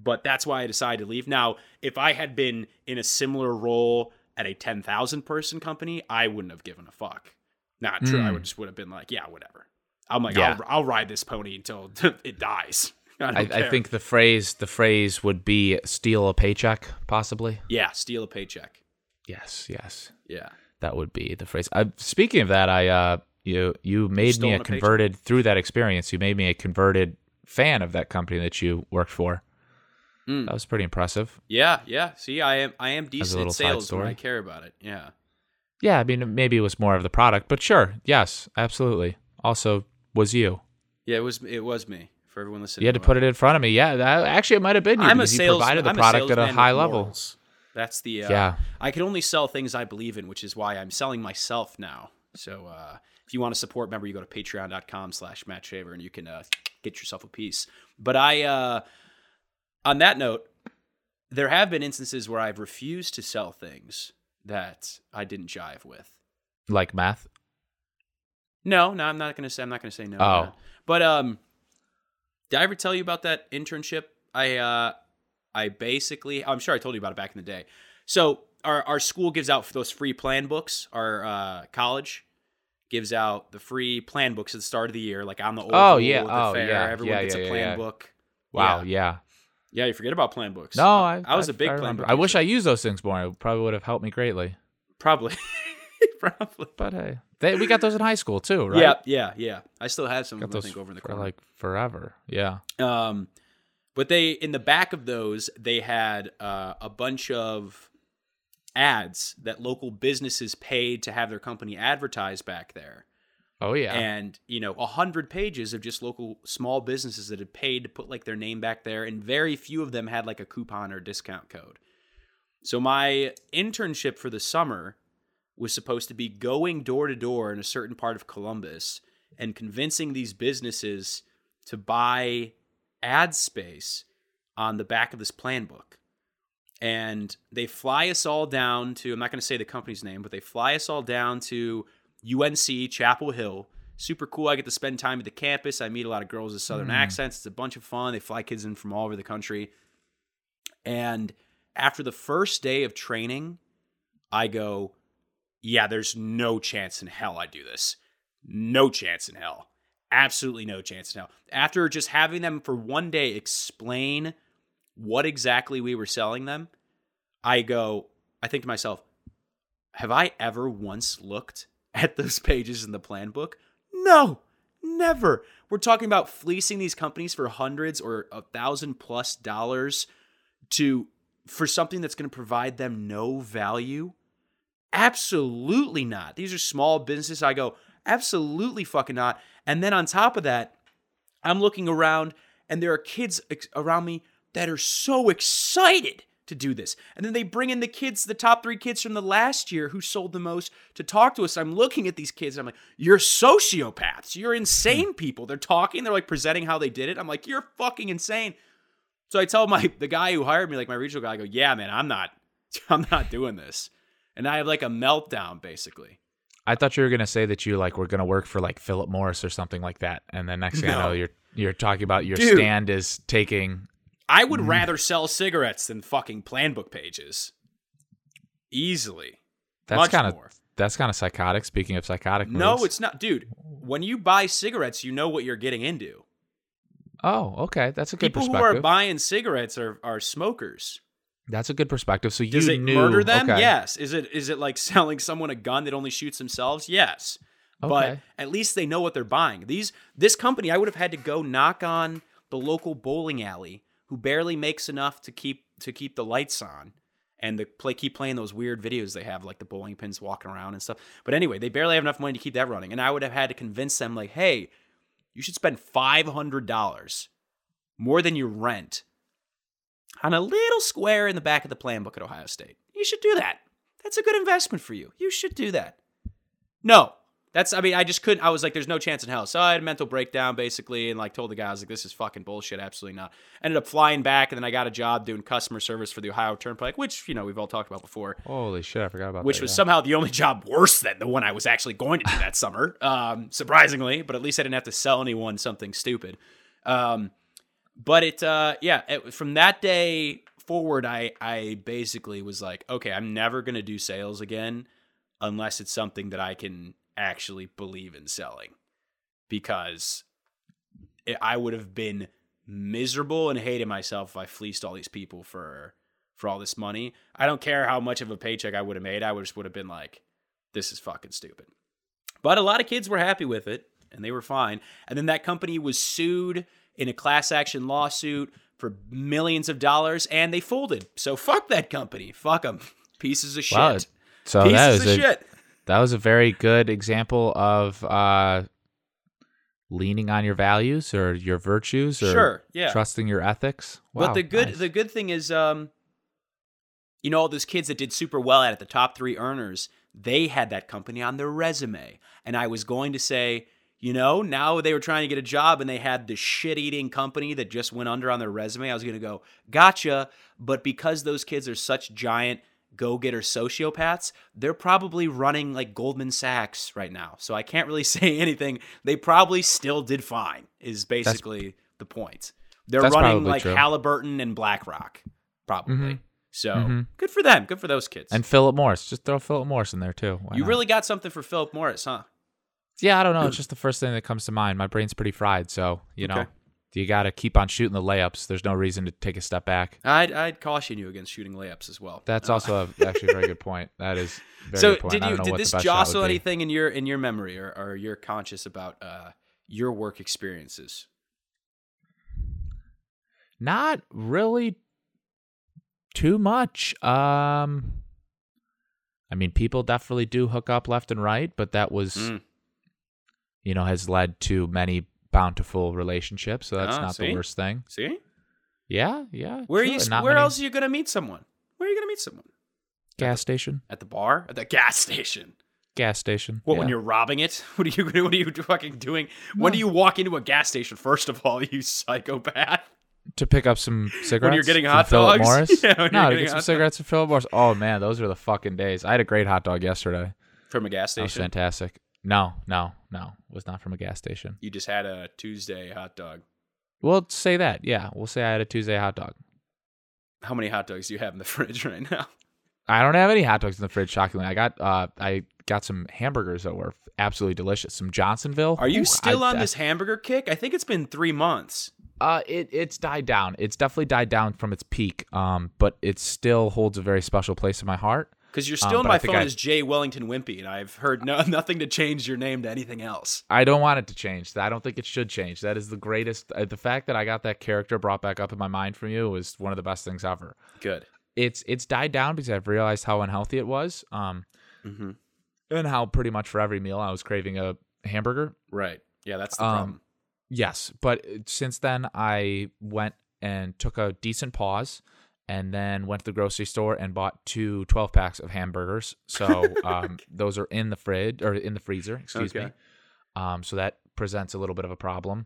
But that's why I decided to leave. Now, if I had been in a similar role at a 10,000 person company, I wouldn't have given a fuck. Not true. I Mm. would just would have been like, yeah, whatever. I'm like, Yeah. I'll, I'll ride this pony until it dies. I, I, I think the phrase the phrase would be steal a paycheck, possibly. yeah, steal a paycheck. Yes, yes, Yeah. that would be the phrase. I, speaking of that, I uh, you you made me stolen a converted through that experience. You made me a converted fan of that company that you worked for. Mm. That was pretty impressive. Yeah, yeah. See, I am I am decent at sales when. I care about it. Yeah. Yeah, I mean maybe it was more of the product, but sure, yes, absolutely. Also, was you? Yeah, it was it was me for everyone listening. You had to put it in front of me. Yeah, that, actually, it might have been you I'm a because sales. you provided the I'm product at a high level. That's the uh, Yeah. I can only sell things I believe in, which is why I'm selling myself now. So uh, if you want to support, remember you go to patreon.com slash Matt Shaver and you can uh, get yourself a piece. But I, uh, on that note, there have been instances where I've refused to sell things that I didn't jive with. Like math. No, no, I'm not gonna say. I'm not gonna say no. Oh. that. but um, did I ever tell you about that internship? I uh, I basically, I'm sure I told you about it back in the day. So our our school gives out those free plan books. Our uh, college gives out the free plan books at the start of the year, like on the old Oh, yeah. the Oh, fair. yeah. Everyone Yeah, gets yeah, a plan yeah. book. Wow. Yeah. Yeah. Yeah, you forget about plan books. No, I, I was a big I plan book. I wish. I used those things more. It probably would have helped me greatly. probably, probably. But hey, they, we got those in high school too, right? Yeah, yeah, yeah. I still have some got of them, I think, over in the for corner. like forever. Yeah. Um, but they in the back of those they had uh, a bunch of ads that local businesses paid to have their company advertised back there, Oh yeah. and you know a hundred pages of just local small businesses that had paid to put like their name back there, and very few of them had like a coupon or discount code. So my internship for the summer was supposed to be going door to door in a certain part of Columbus and convincing these businesses to buy ad space on the back of this plan book. And they fly us all down to, I'm not going to say the company's name, but they fly us all down to UNC Chapel Hill. Super cool. I get to spend time at the campus. I meet a lot of girls with Southern hmm. accents. It's a bunch of fun. They fly kids in from all over the country. And after the first day of training, I go, yeah, there's no chance in hell I do this. No chance in hell. Absolutely no chance in hell. After just having them for one day explain what exactly we were selling them, I go, I think to myself, have I ever once looked at those pages in the plan book? No, never. We're talking about fleecing these companies for hundreds or a thousand plus dollars to for something that's going to provide them no value. Absolutely not. These are small businesses. I go, absolutely fucking not. And then on top of that, I'm looking around and there are kids ex- around me that are so excited to do this. And then they bring in the kids, the top three kids from the last year who sold the most to talk to us. I'm looking at these kids. And I'm like, you're sociopaths. You're insane hmm. people. They're talking. They're like presenting how they did it. I'm like, you're fucking insane. So I tell my the guy who hired me, like my regional guy, I go, yeah, man, I'm not, I'm not doing this. And I have like a meltdown basically. I thought you were gonna say that you like were gonna work for like Philip Morris or something like that, and then next thing I know, you're you're talking about your Dude. stand is taking. I would mm. rather sell cigarettes than fucking plan book pages. Easily. That's kind of that's kind of psychotic. Speaking of psychotic, No, moves. it's not. Dude, when you buy cigarettes, you know what you're getting into. oh okay, that's a good People who are buying cigarettes are, are smokers. That's a good perspective. So you Does it knew, murder them? okay. Yes. Is it is it like selling someone a gun that only shoots themselves? Yes. But at least they know what they're buying. These this company, I would have had to go knock on the local bowling alley who barely makes enough to keep to keep the lights on and to play keep playing those weird videos they have like the bowling pins walking around and stuff. But anyway, they barely have enough money to keep that running. And I would have had to convince them like, "Hey, you should spend $500 more than your rent on a little square in the back of the plan book at Ohio State. You should do that. That's a good investment for you. You should do that. No. That's I mean, I just couldn't I was like, there's no chance in hell. So I had a mental breakdown basically and like told the guys like this is fucking bullshit, absolutely not. Ended up flying back and then I got a job doing customer service for the Ohio Turnpike, which, you know, we've all talked about before. Holy shit, I forgot about that. Which that. was yeah. somehow the only job worse than the one I was actually going to do that summer, um, surprisingly. But at least I didn't have to sell anyone something stupid. Um, but it uh yeah it, from that day forward i i basically was like okay i'm never gonna do sales again unless it's something that i can actually believe in selling. Because it, i would have been miserable and hated myself if i fleeced all these people for for all this money. I don't care how much of a paycheck i would have made i would just would have been like this is fucking stupid. But a lot of kids were happy with it and they were fine. And then that company was sued in a class action lawsuit for millions of dollars and they folded. So fuck that company. Fuck them. Pieces of shit. Wow, So Pieces that of was a, shit. that was a very good example of uh, leaning on your values or your virtues or Sure. Yeah. trusting your ethics. but the good nice. the good thing is um you know all those kids that did super well at it, the top 3 earners, they had that company on their resume. And I was going to say, you know, now they were trying to get a job and they had the shit eating company that just went under on their resume. I was going to go, gotcha. But because those kids are such giant go getter sociopaths, they're probably running like Goldman Sachs right now. So I can't really say anything. They probably still did fine, is basically the point. They're running like true. Halliburton and BlackRock, probably. Mhm. So Mhm. good for them. Good for those kids. and Philip Morris. Just throw Philip Morris in there too. Why you not? really got something for Philip Morris, huh? Yeah, I don't know. It's just the first thing that comes to mind. My brain's pretty fried, so you know, Okay. you got to keep on shooting the layups. There's no reason to take a step back. I'd, I'd caution you against shooting layups as well. That's Uh, also a, actually a very good point. That is very so did you did this jostle anything in your in your memory or, or you're conscious about uh, your work experiences? Not really too much. Um I mean, people definitely do hook up left and right, but that was Mm. You know, has led to many bountiful relationships, so that's Ah, not see? the worst thing. See, Yeah, yeah. where are you? Where many- else are you gonna meet someone? Where are you gonna meet someone? Gas station. At the bar? At the gas station? Gas station. What when you're robbing it? What are you what are you fucking doing? When do you walk into a gas station? First of all, you psychopath. to pick up some cigarettes When you're getting hot Philip dogs? Morris. Yeah, no, to get some cigarettes from Philip Morris. Oh man, those are the fucking days. I had a great hot dog yesterday. From a gas station. That was fantastic. No, no, no. It was not from a gas station. You just had a Tuesday hot dog. We'll say that. Yeah, we'll say I had a Tuesday hot dog. How many hot dogs do you have in the fridge right now? I don't have any hot dogs in the fridge. Shockingly, I got uh, I got some hamburgers that were absolutely delicious. Some Johnsonville. Are you Ooh, still I- on I- this hamburger kick? I think it's been three months. Uh, it it's died down. It's definitely died down from its peak. Um, but it still holds a very special place in my heart. Because you're Um, still in my phone I- as J. Wellington Wimpy, and I've heard no, nothing to change your name to anything else. I don't want it to change. I don't think it should change. That is the greatest. Uh, the fact that I got that character brought back up in my mind from you was one of the best things ever. Good. It's it's died down because I've realized how unhealthy it was. Um, Mm-hmm. and how pretty much for every meal I was craving a hamburger. Right. Yeah, that's the Um, problem. Yes, but since then I went and took a decent pause and then went to the grocery store and bought two 12 packs of hamburgers. So um, those are in the fridge or in the freezer, excuse me. Um, so that presents a little bit of a problem.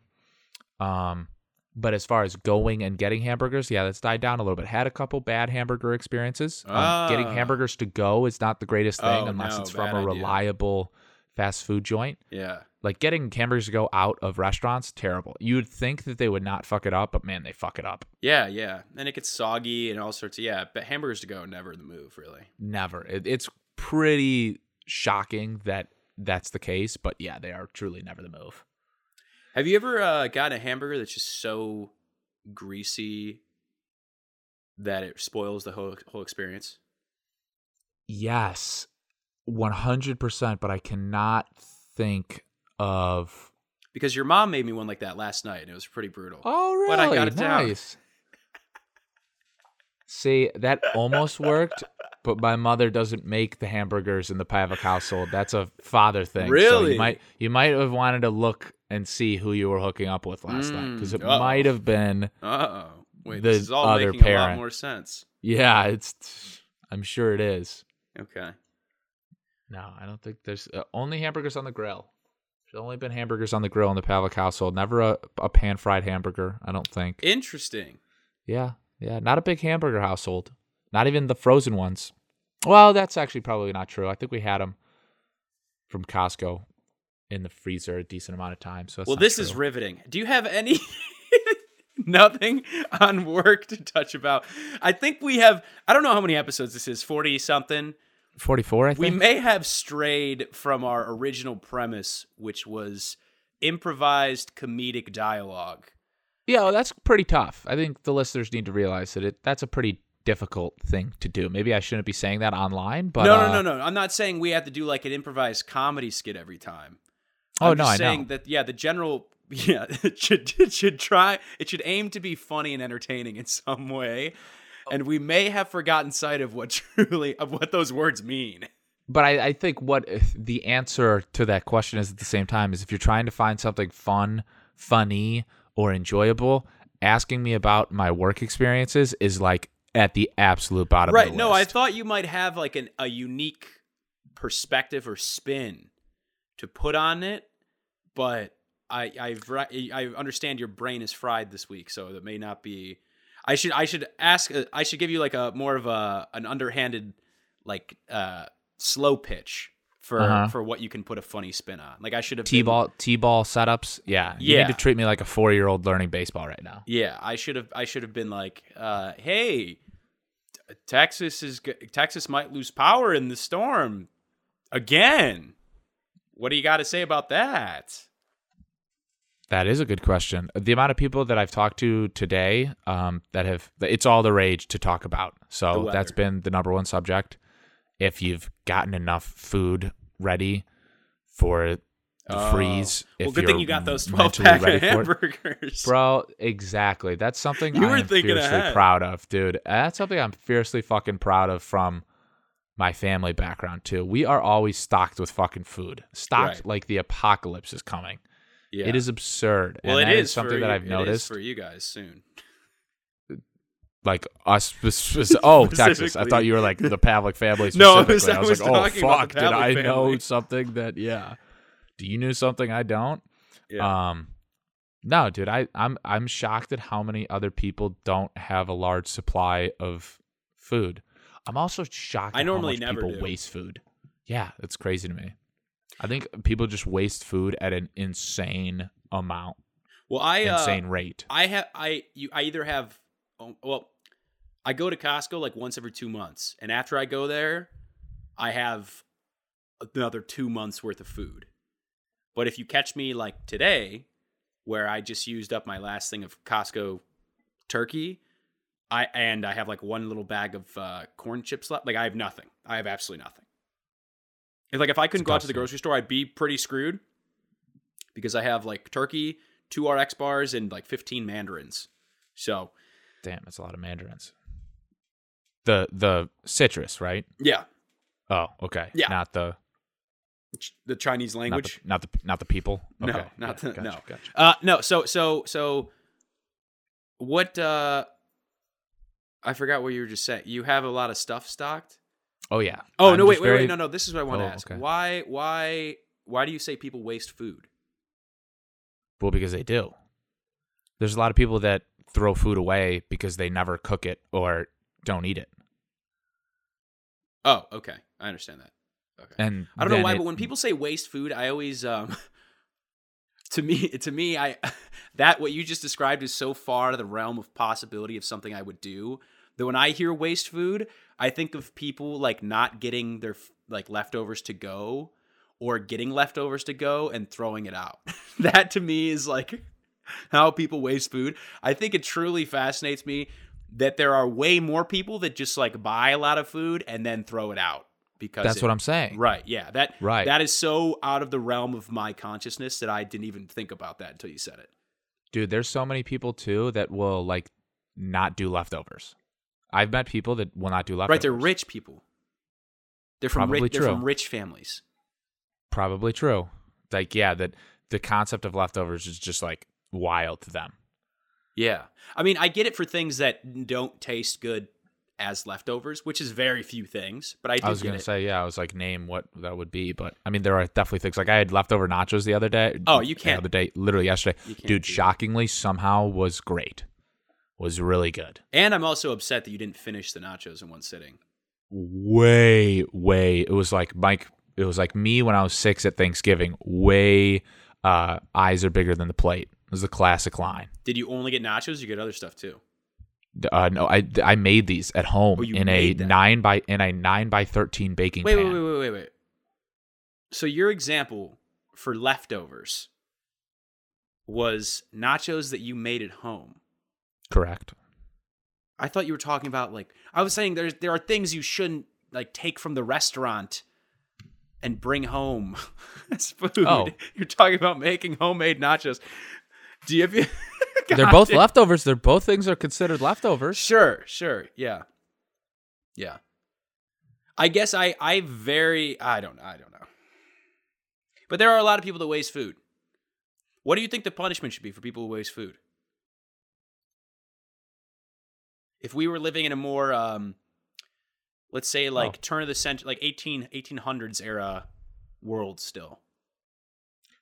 Um, but as far as going and getting hamburgers, yeah, that's died down a little bit. Had a couple bad hamburger experiences. Um, getting Ah. hamburgers to go is not the greatest thing Oh, unless no, it's from a idea. reliable fast food joint Yeah. like getting hamburgers to go out of restaurants terrible you would think that they would not fuck it up but man they fuck it up Yeah, yeah. And it gets soggy and all sorts of yeah, but hamburgers to go never the move, really. never it, it's pretty shocking that that's the case but yeah they are truly never the move Have you ever uh, gotten a hamburger that's just so greasy that it spoils the whole whole experience? yes 100% but i cannot think of Because your mom made me one like that last night, and it was pretty brutal. oh really But I got it down. see that almost worked but my mother doesn't make the hamburgers in the Pavlik household. That's a father thing. So Really? you might you might have wanted to look and see who you were hooking up with last night because it Mm, uh-oh. might have been Uh oh. Wait, The this is all other making a lot more sense. yeah. It's I'm sure it is. Okay. No, I don't think there's uh, only hamburgers on the grill. There's only been hamburgers on the grill in the Pavlik household. Never a, a pan fried hamburger. I don't think. Interesting. Yeah, yeah. Not a big hamburger household. Not even the frozen ones. Well, that's actually probably not true. I think we had them from Costco in the freezer a decent amount of time. So well, this is riveting. Do you have any nothing on work to touch about? I think we have. I don't know how many episodes this is. Forty something. 44. I think. We may have strayed from our original premise, which was improvised comedic dialogue. yeah, well, that's pretty tough. I think the listeners need to realize that it that's a pretty difficult thing to do. Maybe I shouldn't be saying that online, but no, uh, no, no, no. I'm not saying we have to do like an improvised comedy skit every time. Oh I'm no, just I saying know. that yeah, the general yeah, it should it should try it should aim to be funny and entertaining in some way. And we may have forgotten sight of what truly of what those words mean. But I, I think what the answer to that question is at the same time is if you're trying to find something fun, funny, or enjoyable, asking me about my work experiences is like at the absolute bottom right. of the No, I thought you might have like an, a unique perspective or spin to put on it, but I I've, I understand your brain is fried this week, so that may not be. I should I should ask uh, I should give you like a more of a an underhanded like uh slow pitch for Uh-huh. for what you can put a funny spin on. Like I should have T-ball T-ball setups. Yeah. You Yeah. need to treat me like a 4-year-old learning baseball right now. Yeah, I should have. I should have been like, uh, "Hey, Texas is Texas might lose power in the storm again. What do you got to say about that?" That is a good question. The amount of people that I've talked to today um, that have, it's all the rage to talk about. So that's been the number one subject. If you've gotten enough food ready for the Oh. freeze, well, good thing you're got those twelve pack of ready for it. hamburgers, Bro, exactly. That's something You I were am thinking fiercely ahead. proud of, dude. That's something I'm fiercely fucking proud of from my family background too. We are always stocked with fucking food, stocked Right. like the apocalypse is coming. Yeah. It is absurd. Well, and it is something that I've noticed. for you guys soon. like us, oh Texas. I thought you were like the Pavlik family. No, I was-. I was, was like, oh fuck, did I Pavlik know something that? Yeah. Do you know something I don't? Yeah. Um, no, dude, I I'm I'm shocked at how many other people don't have a large supply of food. I'm also shocked. I normally never people waste food. Yeah, that's crazy to me. I think people just waste food at an insane amount, well, I uh, insane rate. I have I you I either have oh, well I go to Costco like once every 2 months and after I go there I have another 2 months worth of food. But if you catch me like today where I just used up my last thing of Costco turkey. I and I have like one little bag of uh, corn chips left. Like I have nothing. I have absolutely nothing. Like if I couldn't go out to the grocery store, I'd be pretty screwed because I have like turkey, two RX bars, and like 15 mandarins. So Damn, that's a lot of mandarins. The the citrus, right? yeah, Oh, okay. Yeah. Not the the Chinese not language. the not the not the people. No, Okay. not yeah, the- gotcha, no. Gotcha. Uh no, so so so what uh I forgot what you were just saying. You have a lot of stuff stocked? Oh yeah. Oh I'm no, wait, wait, very- wait, no, no. This is what I want to Oh, ask. okay. Why why why do you say people waste food? Well, because they do. There's a lot of people that throw food away because they never cook it or don't eat it. Oh, okay. I understand that. Okay. And I don't know why, it- but when people say waste food, I always um to me to me I that what you just described is so far to the realm of possibility of something I would do that when I hear waste food, I think of people like not getting their like leftovers to go or getting leftovers to go and throwing it out. that to me is like how people waste food. I think it truly fascinates me that there are way more people that just like buy a lot of food and then throw it out because that's it- what I'm saying. Right. Yeah. That Right. That is so out of the realm of my consciousness that I didn't even think about that until you said it. Dude, there's so many people too that will like not do leftovers. I've met people that will not do leftovers. Right. They're rich people. They're from Probably rich. They're from rich families. Probably true. Like, yeah, that the concept of leftovers is just like wild to them. Yeah. I mean, I get it for things that don't taste good as leftovers, which is very few things. But I do I was gonna say, yeah, I was like, name what that would be, but I mean, there are definitely things like I had leftover nachos the other day. Oh, you can't- The other day, literally yesterday, dude. Shockingly, somehow was great. Was really good. and I'm also upset that you didn't finish the nachos in one sitting. Way, way. It was like Mike. It was like me when I was six at Thanksgiving. Way, uh, eyes are bigger than the plate. It was a classic line. Did you only get nachos? Or you get other stuff too. Uh, no, I I made these at home Oh, in a them. nine by in a nine by thirteen baking Wait, pan. wait, wait, wait, wait, wait. So your example for leftovers was nachos that you made at home. Correct. I thought you were talking about like I was saying there's there are things you shouldn't like take from the restaurant and bring home as food. Oh. You're talking about making homemade nachos. Do you have you They're both leftovers. They're both things are considered leftovers. Sure, sure. Yeah. Yeah. I guess I I very I don't know, I don't know. But there are a lot of people that waste food. What do you think the punishment should be for people who waste food? If we were living in a more um let's say like Oh. turn of the century like 18 1800s era world still.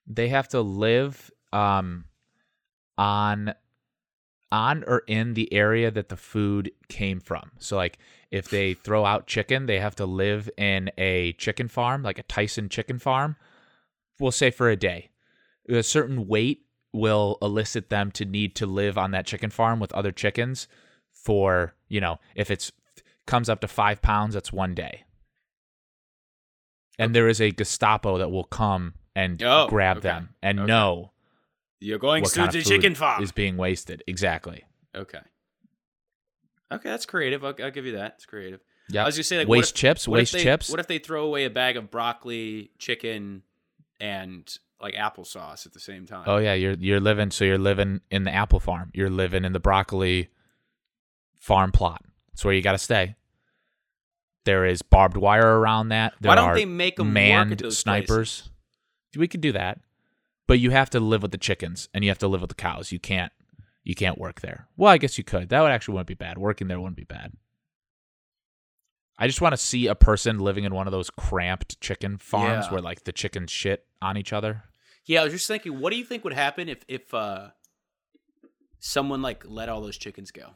They have to live um on on or in the area that the food came from. So like if they throw out chicken, they have to live in a chicken farm, like a Tyson chicken farm. We'll say for a day. A certain weight will elicit them to need to live on that chicken farm with other chickens for, you know, if it's comes up to 5 pounds, that's one day. And there is a Gestapo that will come and Oh, grab okay. them and Okay. know You're going to the chicken farm. is being wasted. Exactly. Okay. Okay, that's creative. I'll, I'll give you that. It's creative. Yeah. I was gonna say like waste if- chips. Waste they- chips. What if they throw away a bag of broccoli, chicken, and like applesauce at the same time? oh yeah, you're you're living. So you're living in the apple farm. You're living in the broccoli farm plot. That's where you got to stay. There is barbed wire around that. There Why don't they make work manned snipers? places? We could do that, but you have to live with the chickens and you have to live with the cows. You can't you can't work there. Well, I guess you could. That would actually wouldn't be bad. Working there wouldn't be bad. I just want to see a person living in one of those cramped chicken farms Yeah. where like the chickens shit on each other. Yeah, I was just thinking, what do you think would happen if if uh someone like let all those chickens go?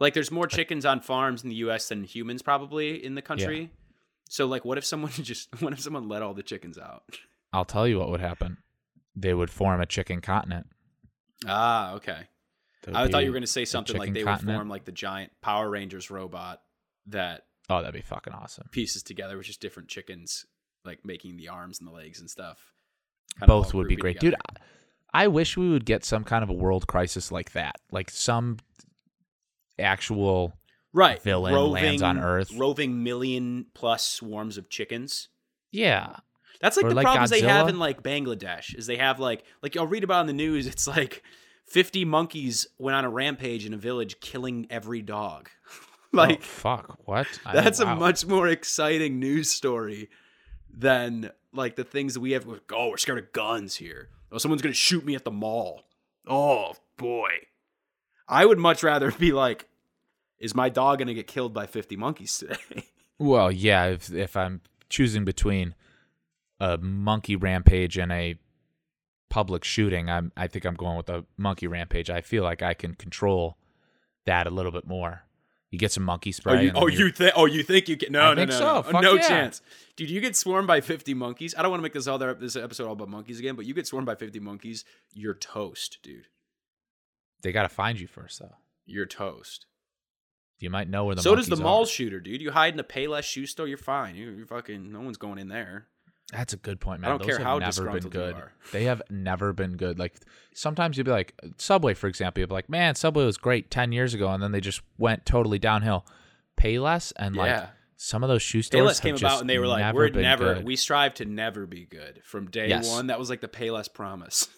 Like, there's more chickens on farms in the U.S. than humans probably in the country. Yeah. So, like, what if someone just what if someone let all the chickens out? I'll tell you what would happen. They would form a chicken continent. Ah, okay. There would I thought you were going to say something like they continent. would form like the giant Power Rangers robot that Oh, that'd be fucking awesome. pieces together with just different chickens, like making the arms and the legs and stuff. Kinda Both would be great, dude. together. I wish we would get some kind of a world crisis like that, like some actual. right villain roving, lands on Earth. roving million plus swarms of chickens Yeah, that's like Or the like problems they have in like bangladesh is they have like like i'll read about in the news it's like 50 monkeys went on a rampage in a village killing every dog oh, like oh, fuck. What? I- that's wow. a much more exciting news story than like the things that we have with oh we're scared of guns here oh someone's gonna shoot me at the mall oh boy i would much rather be like is my dog gonna get killed by 50 monkeys today Well, yeah. If if I'm choosing between a monkey rampage and a public shooting, I'm I think I'm going with a monkey rampage. I feel like I can control that a little bit more. You get some monkey oh spray. you, and oh, then oh, you think oh you think you can no I no no so. no, no yeah. chance dude you get swarmed by 50 monkeys i don't want to make this other this episode all about monkeys again but you get swarmed by 50 monkeys you're toast dude they got to find you first, though. you're toast You might know where the so does the mall are. shooter, dude. You hide in a Payless shoe store, you're fine. You, you're fucking. No one's going in there. That's a good point, man. I don't Those care have how never been good. are. They have never been good. Like sometimes you'd be like Subway, for example. You'd be like, man, Subway was great ten years ago, and then they just went totally downhill. Payless and like some of those shoe stores Payless came about and they were like, "We're never. good. We strive to never be good from day Yes. one." That was like the Payless promise.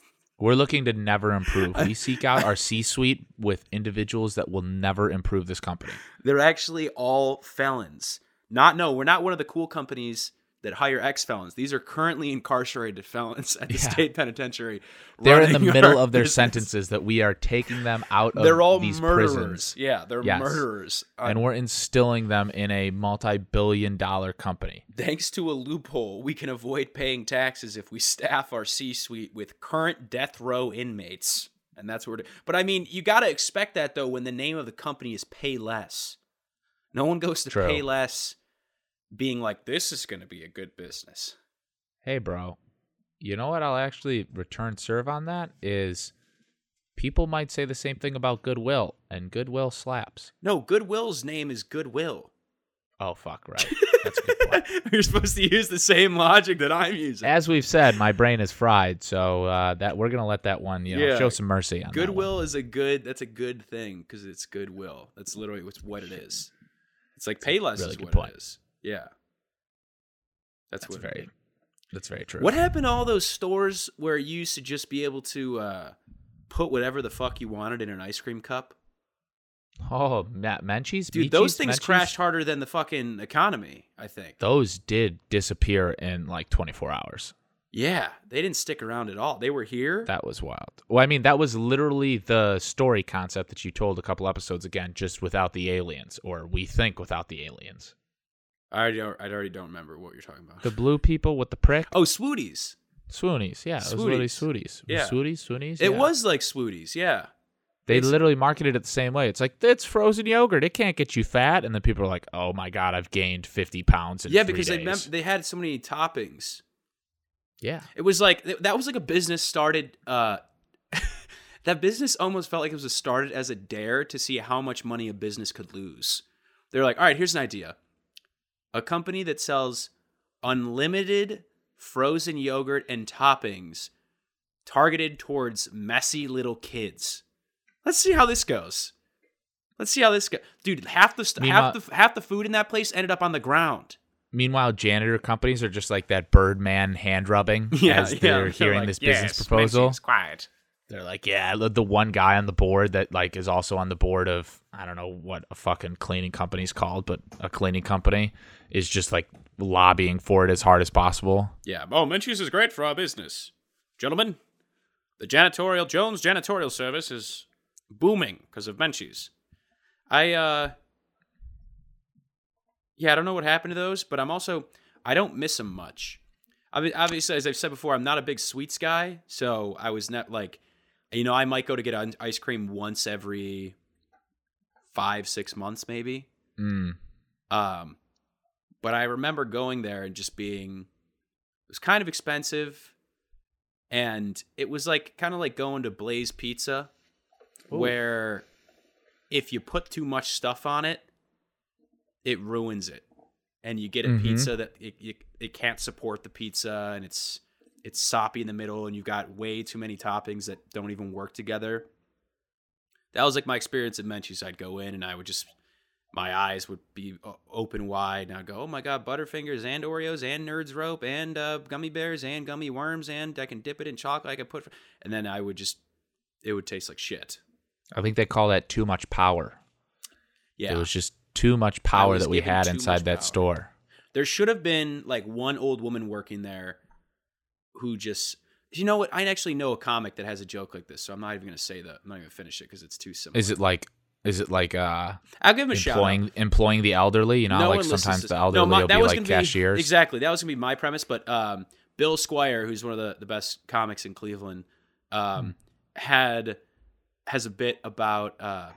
We're looking to never improve. We seek out our C-suite with individuals that will never improve this company. They're actually all felons. Not no, we're not one of the cool companies that hire ex felons. These are currently incarcerated felons at the Yeah. state penitentiary. They're in the middle of their business. sentences that we are taking them out of They're all these murderers. prisons. Yeah, they're Yes. murderers. Uh, and we're instilling them in a multi-billion dollar company. Thanks to a loophole, we can avoid paying taxes if we staff our C suite with current death row inmates. And that's what. But I mean, you got to expect that though when the name of the company is Pay Less. No one goes to True. Pay Less being like, this is going to be a good business. Hey, bro, you know what? I'll actually return serve on that is people might say the same thing about Goodwill, and Goodwill slaps. No, Goodwill's name is Goodwill. Oh, fuck, right. That's a good point. You're supposed to use the same logic that I'm using. As we've said, my brain is fried, so uh, that we're gonna let that one, you know, Yeah. show some mercy on. Goodwill is a good. That's a good thing because it's goodwill. That's literally what's what it is. It's like Payless really is what point. it is. Yeah, that's, That's what. very, It that's very true. What happened to all those stores where you used to just be able to uh, put whatever the fuck you wanted in an ice cream cup? Oh, Ma- Menchie's, Dude, those things Menchie's? crashed harder than the fucking economy. I think. Those did disappear in like 24 hours. Yeah, they didn't stick around at all. They were here. That was wild. Well, I mean, that was literally the story concept that you told a couple episodes again, just without the aliens, or we think without the aliens. I already, I already don't remember what you're talking about. The blue people with the prick. oh, Swooties. Swoonies, yeah, it was literally Swooties. Swooties. Yeah. Swooties, Swoonies. It yeah. was like Swooties. Yeah. They it's- literally marketed it the same way. It's like it's frozen yogurt. It can't get you fat, and then people are like, "Oh my god, I've gained fifty pounds in yeah, three because they days." mem- they had so many toppings. yeah, It was like that was like a business started. Uh, that business almost felt like it was started as a dare to see how much money a business could lose. They're like, all right, here's an idea: a company that sells unlimited frozen yogurt and toppings targeted towards messy little kids. Let's see how this goes. Let's see how this goes, dude. Half the st- half the half the food in that place ended up on the ground. Meanwhile, janitor companies are just like that Birdman hand rubbing Yeah, as yeah, they're they're hearing like, this business Yes, proposal. Quiet. They're like, yeah, the- one guy on the board that like is also on the board of I don't know what a fucking cleaning company's called, but a cleaning company is just like lobbying for it as hard as possible. Yeah. Oh, Menchie's is great for our business. Gentlemen, the janitorial Jones janitorial service is booming because of Menchie's. I uh Yeah, I don't know what happened to those, but I'm also I don't miss them much. I mean, Obviously, as I've said before, I'm not a big sweets guy, so I was not like you know, I might go to get ice cream once every 5 6 months maybe. Mm. Um, but I remember going there and just being, it was kind of expensive, and it was like kind of like going to Blaze Pizza, where if you put too much stuff on it, it ruins it, and you get a Mhm. pizza that it, it it can't support the pizza, and it's it's soppy in the middle and you've got way too many toppings that don't even work together. That was like my experience at Menchie's. I'd go in and I would just my eyes would be open wide and I'd go, "Oh my god, Butterfingers and Oreos and Nerds Rope and uh, gummy bears and gummy worms and I can dip it in chocolate. I can put," and then I would just it would taste like shit. I think they call that too much power. Yeah, It was just too much power that we had inside that power. store. there should have been like one old woman working there who just you know what i actually know a comic that has a joke like this so i'm not even going to say that i'm not even going to finish it because it's too simple Is it like is it like uh i'll give him a shout out. employing employing the elderly? You know, No like sometimes the elderly my- will be like cashiers. exactly that was gonna be my premise but um, bill squire who's one of the, the best comics in cleveland um, had has a bit about uh,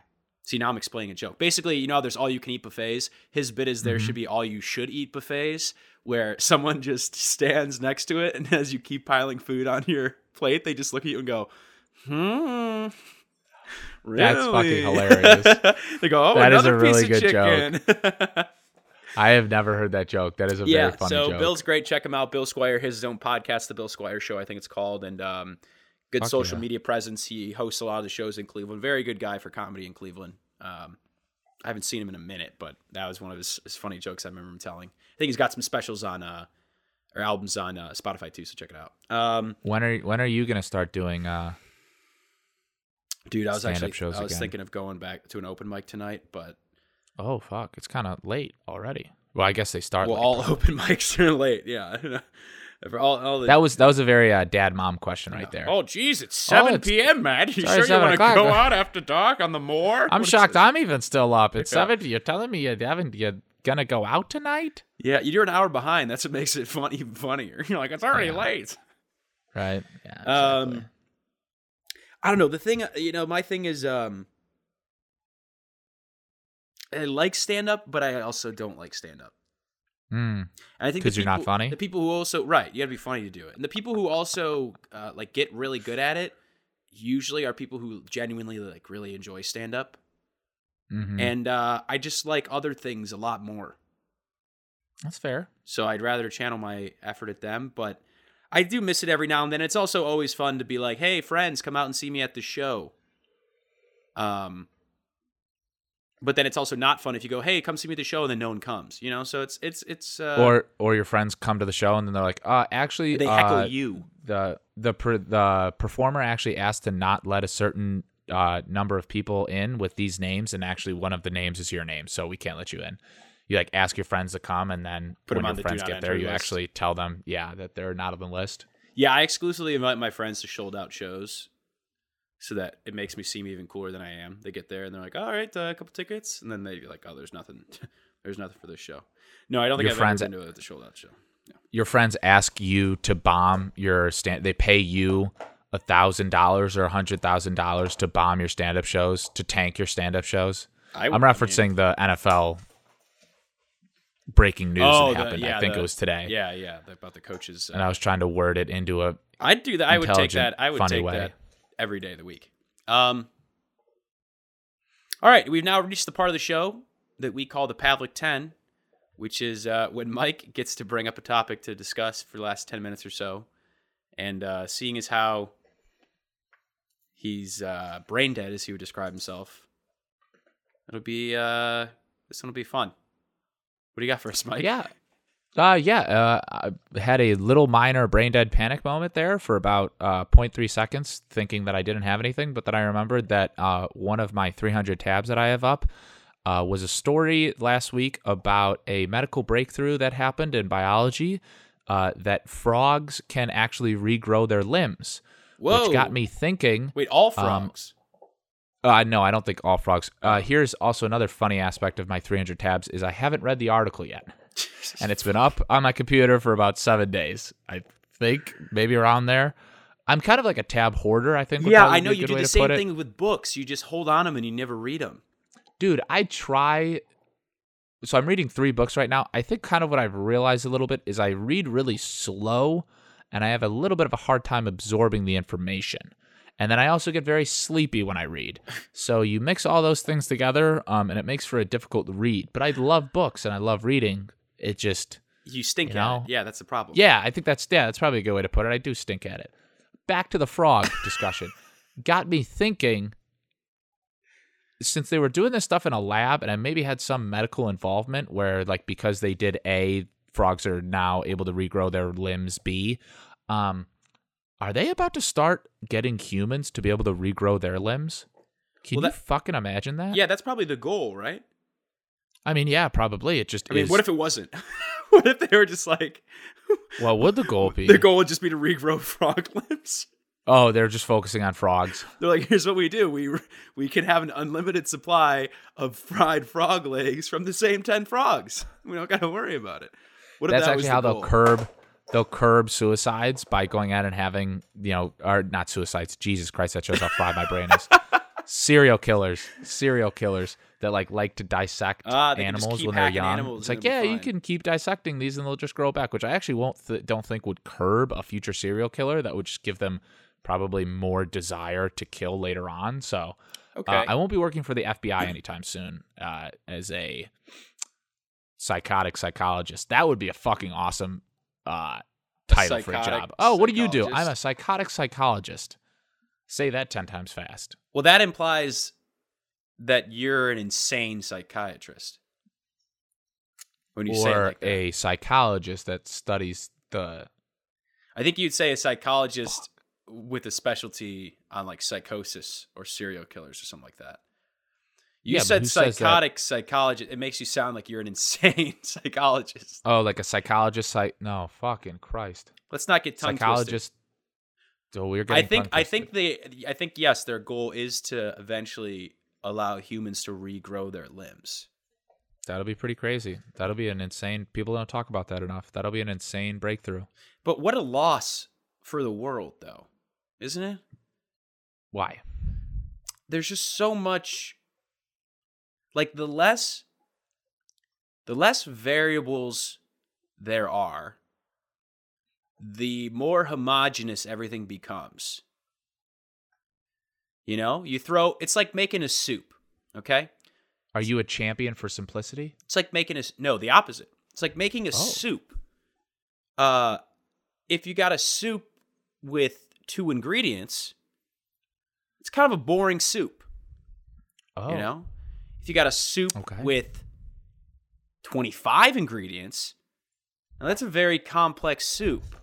see now i'm explaining a joke basically you know there's all you can eat buffets his bit is there Mhm. should be all you should eat buffets where someone just stands next to it and as you keep piling food on your plate they just look at you and go hmm Really? That's fucking hilarious. they go, oh, That is a really good joke. I have never heard that joke. That is a yeah, very funny so joke. Bill's great. Check him out. Bill Squire, his own podcast, The Bill Squire Show, I think it's called, and um, good Fuck social yeah. media presence. He hosts a lot of the shows in Cleveland. Very good guy for comedy in Cleveland. Um, I haven't seen him in a minute, but that was one of his, his funny jokes I remember him telling. I think he's got some specials on uh, or albums on uh, Spotify too, so check it out. Um, when are when are you gonna start doing uh dude, I was actually shows I was again. thinking of going back to an open mic tonight, but oh fuck, it's kinda late already. Well, I guess they start well, late, all probably. open mics are late. Yeah, For all, all the That was that was a very uh, dad mom question right there. Oh, geez, it's 7 it's- p.m., Matt. You sure you seven want to go out after dark on the moor? I'm What shocked. I'm even still up. It's Yeah. seven. You're telling me you haven't you gonna go out tonight? yeah. You're an hour behind. That's what makes it fun, even funnier. You're like, it's already Yeah. late. Right. Yeah. Um, exactly. I don't know. The thing, you know, my thing is, um, I like stand up, but I also don't like stand up. And I think because you're not funny? The people who also right, you got to be funny to do it. And the people who also uh, like get really good at it usually are people who genuinely like really enjoy stand up. Mhm. And uh, I just like other things a lot more. That's fair. So I'd rather channel my effort at them, but I do miss it every now and then. It's also always fun to be like, "Hey, friends, come out and see me at the show." Um but then it's also not fun if you go, "Hey, come see me at the show," and then no one comes. You know, so it's it's it's uh, or or your friends come to the show and then they're like, uh, actually, they heckle uh, you. the the per, the performer actually asked to not let a certain uh, number of people in with these names, and actually one of the names is your name, so we can't let you in. You like ask your friends to come, and then Put when on your the friends get there, you list. actually tell them, yeah, that they're not on the list. Yeah, I exclusively invite my friends to sold out shows, so that it makes me seem even cooler than I am. They get there and they're like, "All right, uh, a couple tickets," and then they be like, "Oh, there's nothing, there's nothing for this show." No, I don't think Your I've friends- ever been to the out show. Your friends ask you to bomb your stand. They pay you a thousand dollars or a hundred thousand dollars to bomb your stand up shows to tank your stand up shows. I, I'm referencing the NFL breaking news Oh, that the- happened. yeah, I think the- it was today. Yeah, yeah, about the coaches. And Uh, I was trying to word it into a I'd do that. I would take that. I would funny take way. that every day of the week. Um. All right, we've now reached the part of the show that we call the Pavlik Ten, which is uh, when Mike gets to bring up a topic to discuss for the last ten minutes or so, and uh, seeing as how he's uh, brain dead, as he would describe himself, it'll be uh, this one will be fun. What do you got for us, Mike? Yeah. Uh, yeah. Uh, I had a little minor brain dead panic moment there for about uh, 0.3 seconds, thinking that I didn't have anything. But then I remembered that uh, one of my 300 tabs that I have up uh, was a story last week about a medical breakthrough that happened in biology uh, that frogs can actually regrow their limbs, Whoa. which got me thinking. Wait, all Um, frogs. Uh, no, I don't think all frogs. Uh, here's also another funny aspect of my 300 tabs is I haven't read the article yet, and it's been up on my computer for about seven days. I think maybe around there. I'm kind of like a tab hoarder. I think. yeah, I know you do the same thing with books. You just hold on them and you never read them. dude. I try. So I'm reading three books right now. I think kind of what I've realized a little bit is I read really slow, and I have a little bit of a hard time absorbing the information. And then I also get very sleepy when I read. So you mix all those things together, um, and it makes for a difficult read. But I love books and I love reading. It just You stink You at it. Yeah, that's the problem. Yeah, I think that's yeah, that's probably a good way to put it. I do stink at it. Back to the frog discussion. Got me thinking since they were doing this stuff in a lab and I maybe had some medical involvement where like because they did A, frogs are now able to regrow their limbs B, um are they about to start getting humans to be able to regrow their limbs? Can Well, you fucking imagine that? Yeah, that's probably the goal, right? I mean, yeah, probably. It just I mean, is. what if it wasn't? what if they were just like what would the goal be? The goal would just be to regrow frog limbs? oh, they're just focusing on frogs. They're like, here's what we do: we we can have an unlimited supply of fried frog legs from the same ten frogs. We don't got to worry about it. What That's that actually the how they'll curb they'll curb suicides by going out and having you know or not suicides. Jesus Christ, that shows how fried my brain is. Serial killers, serial killers that like like to dissect they animals when they're young. it's like yeah, you can keep dissecting these and they'll just grow back, which I actually won't th- don't think would curb a future serial killer. That would just give them probably more desire to kill later on. So Okay. uh, I won't be working for the FBI anytime soon uh, as a psychotic psychologist. That would be a fucking awesome uh, title for a job. Oh, what do you do? I'm a psychotic psychologist. Say that 10 times fast. well, that implies that you're an insane psychiatrist. When you say like that. a psychologist that studies the. I think you'd say a psychologist with a specialty on like psychosis or serial killers or something like that. You Yeah, said who says that- psychotic psychologist. It makes you sound like you're an insane psychologist. Oh, like a psychologist. Psych- no, fucking Christ. Let's not get tongue twisted. So we're I think I think they I think yes, their goal is to eventually allow humans to regrow their limbs. that'll be pretty crazy. That'll be an insane. People don't talk about that enough. That'll be an insane breakthrough. But what a loss for the world though. Isn't it? Why? there's just so much like the less the less variables there are the more homogenous everything becomes you know you throw it's like making a soup okay Are you a champion for simplicity? it's like making a no the opposite it's like making a Oh. soup uh if you got a soup with two ingredients it's kind of a boring soup Oh, You know, if you got a soup Okay. with 25 ingredients, now that's a very complex soup.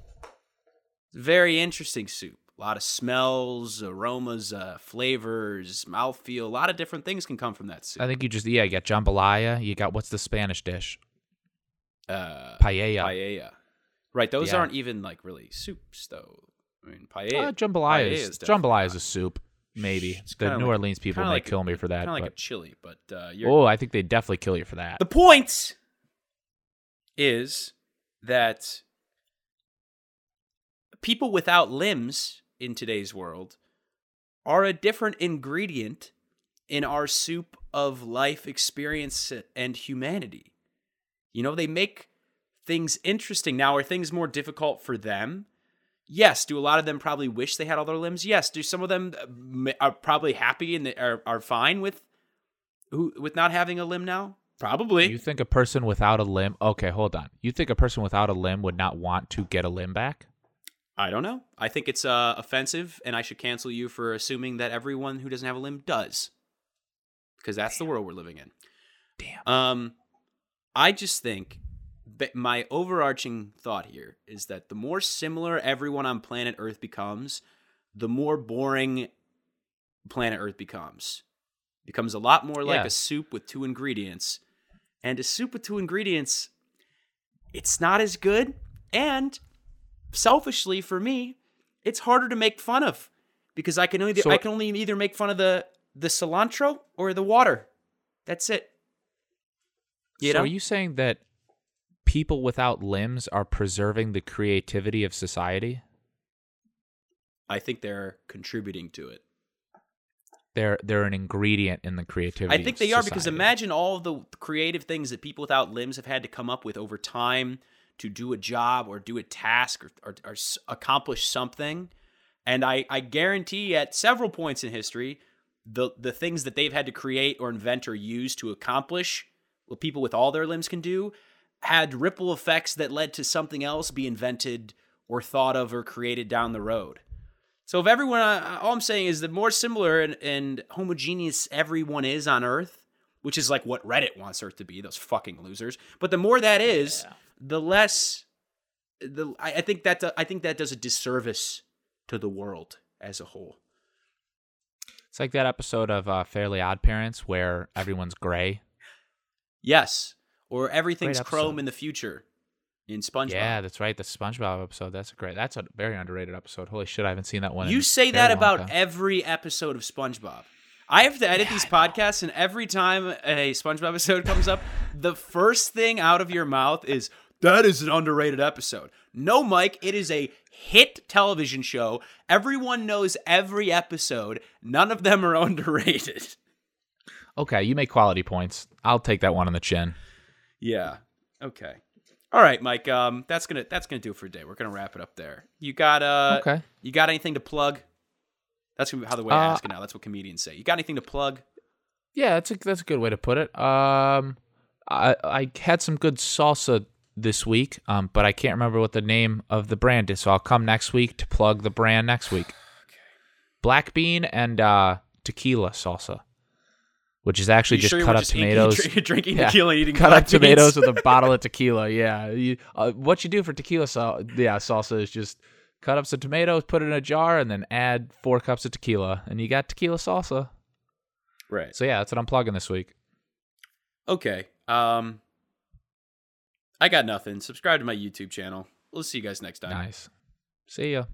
A very interesting soup. A lot of smells, aromas, uh, flavors, mouthfeel. A lot of different things can come from that soup. I think you just yeah. You got jambalaya. You got what's the Spanish dish? uh, Paella. paella. Right, those Yeah. aren't even like really soups, though. I mean, paella. Uh, jambalaya paella is, jambalaya is a soup. Maybe It's the New like- Orleans people might like kill me for that. Kind of like a chili, but uh, you're, oh, I think they definitely kill you for that. The point is that people without limbs in today's world are a different ingredient in our soup of life experience and humanity. You know, they make things interesting. Now, are things more difficult for them? Yes. Do a lot of them probably wish they had all their limbs? Yes. Do some of them uh, are probably happy and are, are fine with who with not having a limb now? Probably. you think a person without a limb? Okay, hold on. You think a person without a limb would not want to get a limb back? I don't know. I think it's uh, offensive, and I should cancel you for assuming that everyone who doesn't have a limb does, because that's the world we're living in. Damn. Um, I just think my overarching thought here is that the more similar everyone on planet Earth becomes, the more boring planet Earth becomes. Becomes a lot more like Yeah. a soup with two ingredients. And a soup with two ingredients, it's not as good. And selfishly for me, it's harder to make fun of because I can only So- I can only either make fun of the the cilantro or the water. That's it. You so know? are you saying that people without limbs are preserving the creativity of society? I think they're contributing to it. They're they're an ingredient in the creativity. I think of they are because imagine all of the creative things that people without limbs have had to come up with over time to do a job or do a task or, or, or accomplish something. And I, I guarantee at several points in history, the, the things that they've had to create or invent or use to accomplish what people with all their limbs can do, had ripple effects that led to something else be invented or thought of or created down the road. So if everyone, uh, all I'm saying is the more similar and, and homogeneous everyone is on Earth, which is like what Reddit wants Earth to be, those fucking losers. But the more that is, the less. The I, I think that I think that does a disservice to the world as a whole. It's like that episode of uh, Fairly Odd Parents where everyone's gray. Yes, or everything's chrome in the future in SpongeBob. Yeah, that's right. The SpongeBob episode. That's a great. That's a very underrated episode. Holy shit, I haven't seen that one. You a say very that about time. every episode of SpongeBob. I have to edit these podcasts, and every time a SpongeBob episode comes up, the first thing out of your mouth is, That is an underrated episode. No, Mike, it is a hit television show. Everyone knows every episode. None of them are underrated. Okay, you make quality points. I'll take that one on the chin. Yeah. Okay. All right, Mike. Um, that's gonna that's gonna do it for today. We're gonna wrap it up there. You got uh, Okay. You got anything to plug? That's how the way I Uh, ask it now. That's what comedians say. You got anything to plug? Yeah, that's a that's a good way to put it. Um, I I had some good salsa this week, um, but I can't remember what the name of the brand is, so I'll come next week to plug the brand next week. okay. Black bean and uh, tequila salsa, which is actually just sure cut up just tomatoes. drink- drinking Yeah, tequila, eating cut up tomatoes with a bottle of tequila. Yeah, you, uh, what you do for tequila sal- yeah salsa is just cut up some tomatoes, put it in a jar, and then add four cups of tequila, and you got tequila salsa. Right. So yeah, that's what I'm plugging this week. Okay. Um, I got nothing. Subscribe to my YouTube channel. We'll see you guys next time. Nice. See ya.